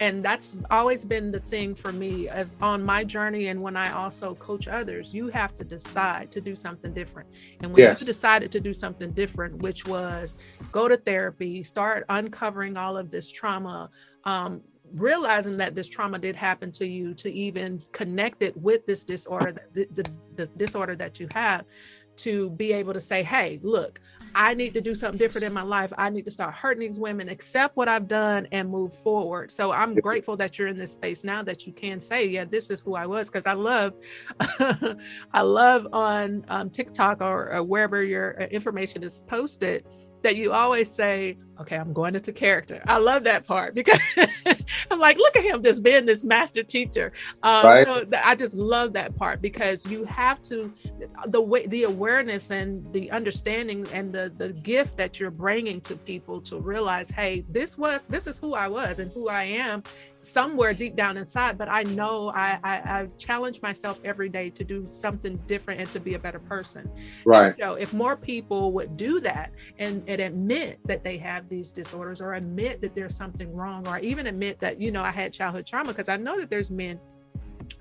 and that's always been the thing for me as on my journey and when i also coach others you have to decide to do something different and when yes. you decided to do something different which was go to therapy start uncovering all of this trauma um, realizing that this trauma did happen to you to even connect it with this disorder the, the, the disorder that you have to be able to say hey look I need to do something different in my life. I need to start hurting these women, accept what I've done, and move forward. So I'm grateful that you're in this space now that you can say, yeah, this is who I was. Because I love, I love on um, TikTok or, or wherever your uh, information is posted that you always say, okay, I'm going into character. I love that part because I'm like, look at him just being this master teacher. Um, right. so I just love that part because you have to, the way, the awareness and the understanding and the the gift that you're bringing to people to realize, hey, this was, this is who I was and who I am, somewhere deep down inside, but I know I, I, I, challenge myself every day to do something different and to be a better person. Right. And so if more people would do that and, and admit that they have these disorders or admit that there's something wrong or even admit that, you know, I had childhood trauma, because I know that there's men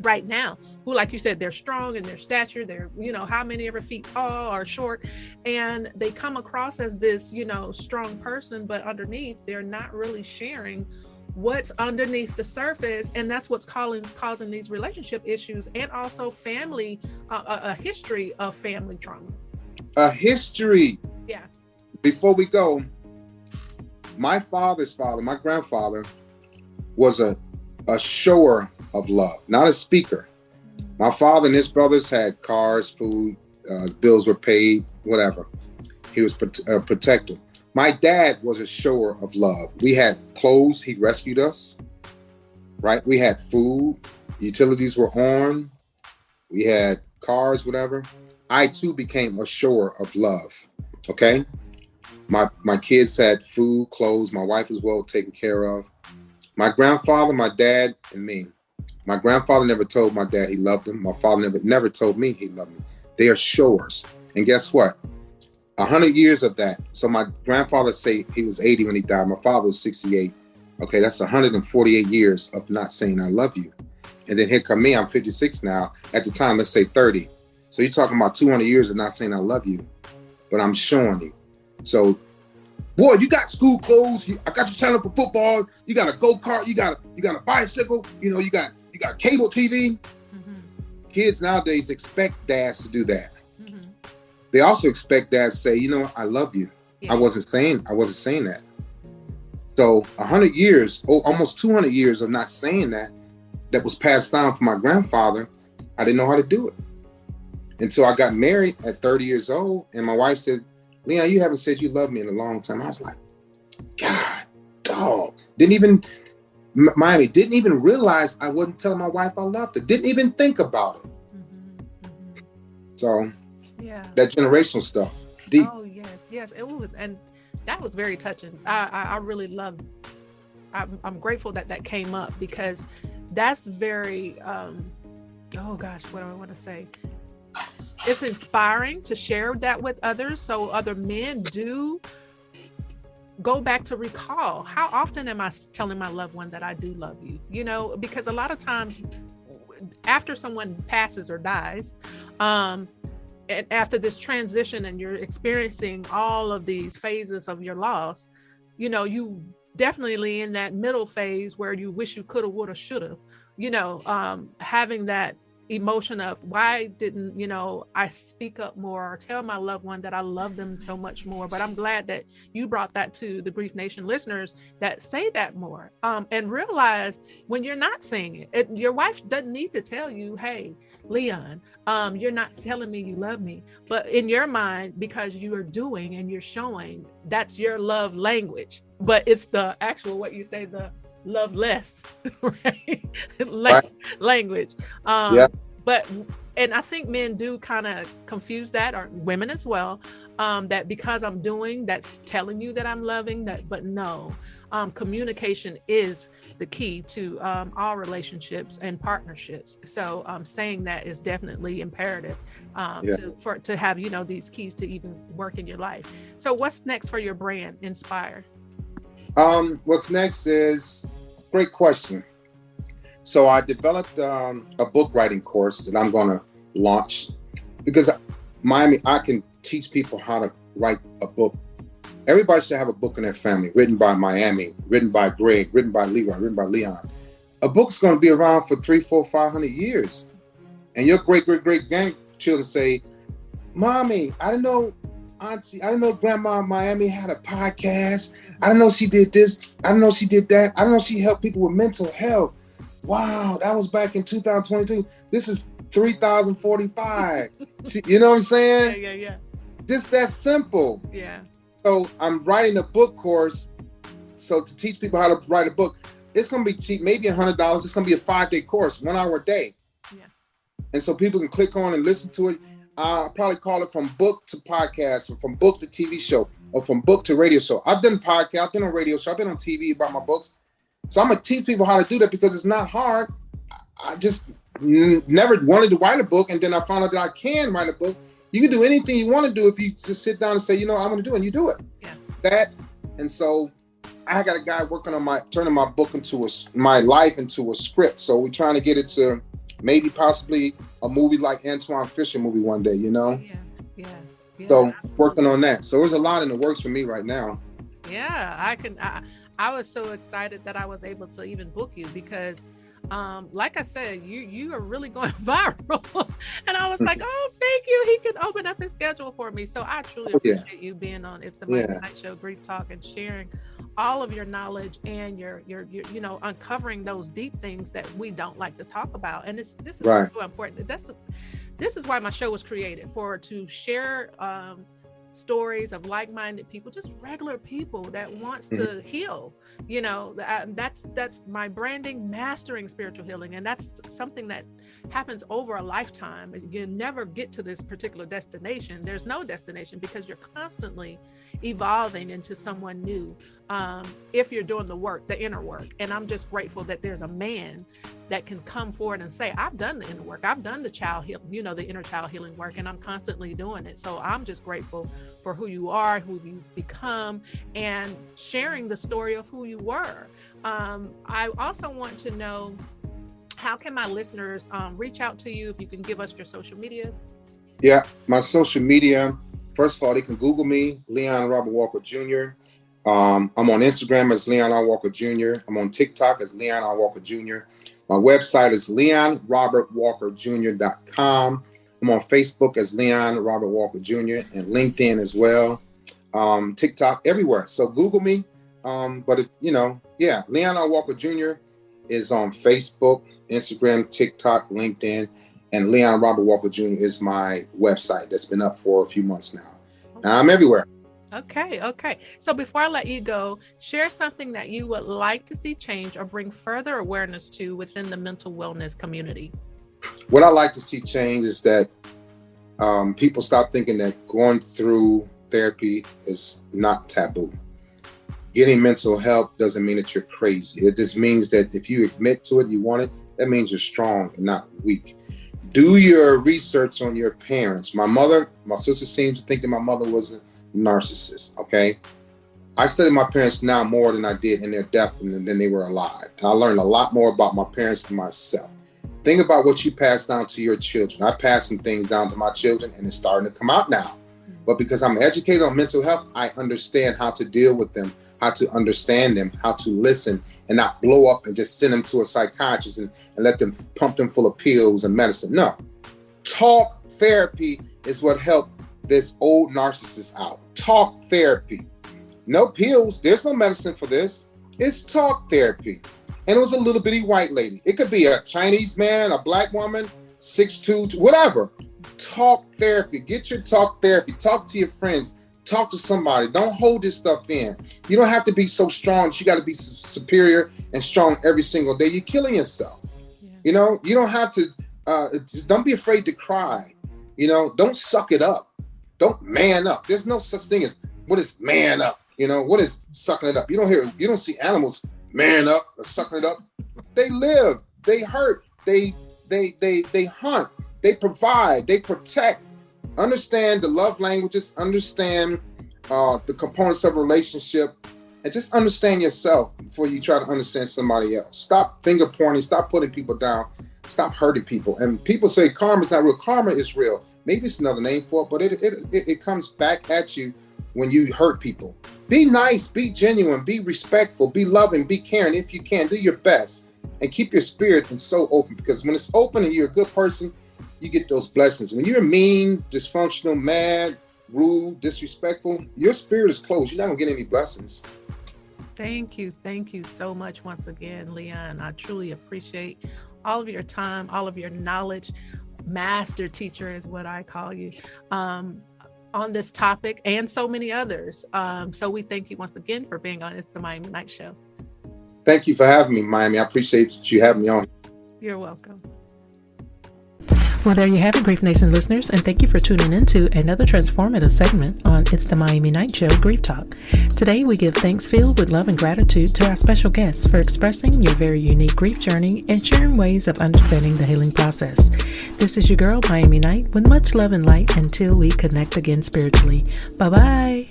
right now who like you said they're strong in their stature they're you know how many ever feet tall or short and they come across as this you know strong person but underneath they're not really sharing what's underneath the surface and that's what's causing causing these relationship issues and also family uh, a, a history of family trauma. A history. Yeah. Before we go my father's father my grandfather was a a shower of love not a speaker my father and his brothers had cars food uh, bills were paid whatever he was a protector my dad was a shower of love. We had clothes, he rescued us, right? We had food, utilities were on, we had cars, whatever. I too became a shower of love. Okay. My my kids had food, clothes, my wife was well taken care of. My grandfather, my dad, and me. My grandfather never told my dad he loved him. My father never never told me he loved me. They are showers. And guess what? a hundred years of that. So my grandfather say he was 80 when he died. My father was 68. Okay, that's 148 years of not saying I love you. And then here come me, I'm 56 now. At the time, let's say 30. So you're talking about 200 years of not saying I love you, but I'm showing you. So, boy, you got school clothes. You, I got you signed up for football. You got a go kart. You got a, you got a bicycle. You know, you got you got cable TV. Mm-hmm. Kids nowadays expect dads to do that they also expect dads to say, you know, I love you. Yeah. I wasn't saying I wasn't saying that. So hundred years, oh, almost two hundred years of not saying that, that was passed down from my grandfather. I didn't know how to do it until I got married at 30 years old, and my wife said, "Leon, you haven't said you love me in a long time." I was like, "God, dog!" Didn't even Miami didn't even realize I wasn't telling my wife I loved her. Didn't even think about it. Mm-hmm. Mm-hmm. So yeah that generational stuff deep oh yes yes it was and that was very touching i i, I really love I'm, I'm grateful that that came up because that's very um oh gosh what do i want to say it's inspiring to share that with others so other men do go back to recall. How often am i telling my loved one that i do love you? You know because a lot of times after someone passes or dies um and after this transition and you're experiencing all of these phases of your loss you know you definitely in that middle phase where you wish you could have would have should have you know um, having that emotion of why didn't you know i speak up more or tell my loved one that i love them so much more? But i'm glad that you brought that to the grief nation listeners that say that more um, and realize when you're not saying it, it your wife doesn't need to tell you hey leon um, you're not telling me you love me. But in your mind because you are doing and you're showing that's your love language. But it's the actual what you say the love less right? right. language um yeah. but and i think men do kind of confuse that or women as well um that because i'm doing that's telling you that i'm loving that but no um, communication is the key to um, all relationships and partnerships. So um, saying that is definitely imperative um, Yeah. to, for to have you know these keys to even work in your life. So what's next for your brand, Inspire? Um, what's next is great question. So I developed um, a book writing course that I'm going to launch because Miami, I can teach people how to write a book. Everybody should have a book in their family, written by Miami, written by Greg, written by Leroy, written by Leon. A book's going to be around for three, four, five hundred years, and your great, great, great grandchildren say, "Mommy, I didn't know, Auntie, I didn't know Grandma Miami had a podcast." I don't know she did this. I don't know she did that. I don't know she helped people with mental health. Wow, that was back in 2022. This is 3045. See, you know what I'm saying? yeah, yeah, yeah. Just that simple. yeah. So I'm writing a book course. So to teach people how to write a book, it's gonna be cheap, maybe a hundred dollars. It's gonna be a five day course, one hour a day. Yeah. And so people can click on and listen to it. I'll probably call it from book to podcast, or from book to TV show, or from book to radio show. I've done podcast, I've been on radio show, I've been on TV about my books. So I'm gonna teach people how to do that because it's not hard. I- just n- never wanted to write a book, and then I found out that I can write a book. You can do anything you want to do if you just sit down and say, you know, I'm gonna do, it, and you do it. Yeah. That, and so I got a guy working on my turning my book into a my life into a script. So we're trying to get it to maybe possibly a movie like Antwone Fisher movie one day. You know, Yeah, yeah. Yeah so absolutely. working on that. So there's a lot in the works for me right now. Yeah, I can. I, I was so excited that I was able to even book you because, um, like I said, you you are really going viral, and I was like, oh, thank you. He can open up his schedule for me. So I truly Oh, yeah. appreciate you being on. It's the Mighty Yeah. Night Show, Grief Talk, and sharing all of your knowledge and your, your your you know uncovering those deep things that we don't like to talk about. And it's this is Right. so important. That's this is why my show was created for to share um, stories of like-minded people just regular people that wants to heal you know uh, that's that's my branding mastering spiritual healing. And that's something that happens over a lifetime. You never get to this particular destination. There's no destination because you're constantly evolving into someone new um, if you're doing the work the inner work. And i'm just grateful that there's a man that can come forward and say i've done the inner work. I've done the child heal you know the inner child healing work and i'm constantly doing it. So i'm just grateful for who you are who you've become and sharing the story of who you were um, i also want to know how can my listeners um, reach out to you if you can give us your social medias Yeah, my social media. First of all, they can Google me, Leon Robert Walker Jr. Um, I'm on Instagram as Leon R. Walker Jr. I'm on TikTok as Leon R. Walker Jr. My website is leonrobertwalkerjr.com. I'm on Facebook as Leon Robert Walker Jr. and LinkedIn as well. Um, TikTok, everywhere. So Google me. Um, but if you know, yeah, Leon R. Walker Jr. is on Facebook, Instagram, TikTok, LinkedIn and Leon Robert Walker Jr. is my website that's been up for a few months now. Now I'm everywhere. Okay, okay. So before I let you go, share something that you would like to see change or bring further awareness to within the mental wellness community. What I like to see change is that um, people stop thinking that going through therapy is not taboo. Getting mental help doesn't mean that you're crazy. It just means that if you admit to it, you want it, that means you're strong and not weak. Do your research on your parents. My mother, my sister seems to think that my mother was a narcissist. Okay. I study my parents now more than I did in their death and than they were alive. And I learned a lot more about my parents than myself. Think about what you pass down to your children. I pass some things down to my children and it's starting to come out now. But because I'm educated on mental health, I understand how to deal with them, how to understand them, how to listen and not blow up and just send them to a psychiatrist and, and let them pump them full of pills and medicine. No. Talk therapy is what helped this old narcissist out. Talk therapy. No pills. There's no medicine for this. It's talk therapy. And it was a little bitty white lady. It could be a Chinese man, a black woman, six two, whatever. Talk therapy. Get your talk therapy. Talk to your friends. Talk to somebody. Don't hold this stuff in. You don't have to be so strong. You got to be superior and strong every single day. You're killing yourself. You know, you don't have to. Uh, just don't be afraid to cry. You know, don't suck it up. Don't man up. There's no such thing as what is man up. You know, what is sucking it up? You don't hear, you don't see animals man up or sucking it up. They live, they hurt, they they they they hunt, they provide, they protect. Understand the love languages, understand uh, the components of a relationship, and just understand yourself before you try to understand somebody else. Stop finger pointing, stop putting people down, stop hurting people. And people say karma is not real. Karma is real. Maybe it's another name for it, but it, it, it, it comes back at you when you hurt people. Be nice, be genuine, be respectful, be loving, be caring. If you can, do your best and keep your spirit and soul open because when it's open and you're a good person, you get those blessings. When you're mean, dysfunctional, mad, rude, disrespectful, your spirit is closed. You're not gonna get any blessings. Thank you. Thank you so much once again, Leon. I truly appreciate all of your time, all of your knowledge. Master teacher is what I call you. Um, on this topic and so many others. Um, so we thank you once again for being on It's the Miami Night Show. Thank you for having me, Miami. I appreciate you having me on. You're welcome. Well, there you have it, Grief Nation listeners, and thank you for tuning in to another transformative segment on It's the Miami Night Show Grief Talk. Today, we give thanks filled with love and gratitude to our special guests for expressing your very unique grief journey and sharing ways of understanding the healing process. This is your girl, Miami Night, with much love and light until we connect again spiritually. Bye bye.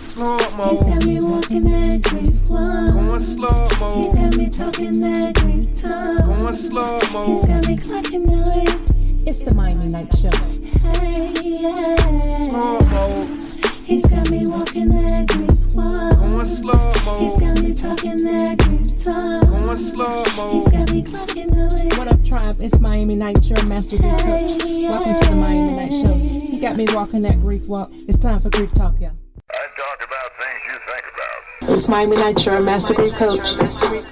Slow mo. He's got me walking that grief one. Going slow mo. He's got me talking that grief tongue. Going slow mo. He's got me clocking the way. It's the Miami Night Show. Hey, yeah. Slow mo. He's got me walking that Greek walk. Going slow mo. He's got me talking that Greek talk. Going slow mo. He's got me clocking the What up, tribe? It's Miami Night Show Master Grief Coach. Welcome to the Miami Night Show. He got me walking that grief walk. It's time for grief talk, y'all. I talk about things you think about. It's Miami Night Show Master Grief Coach.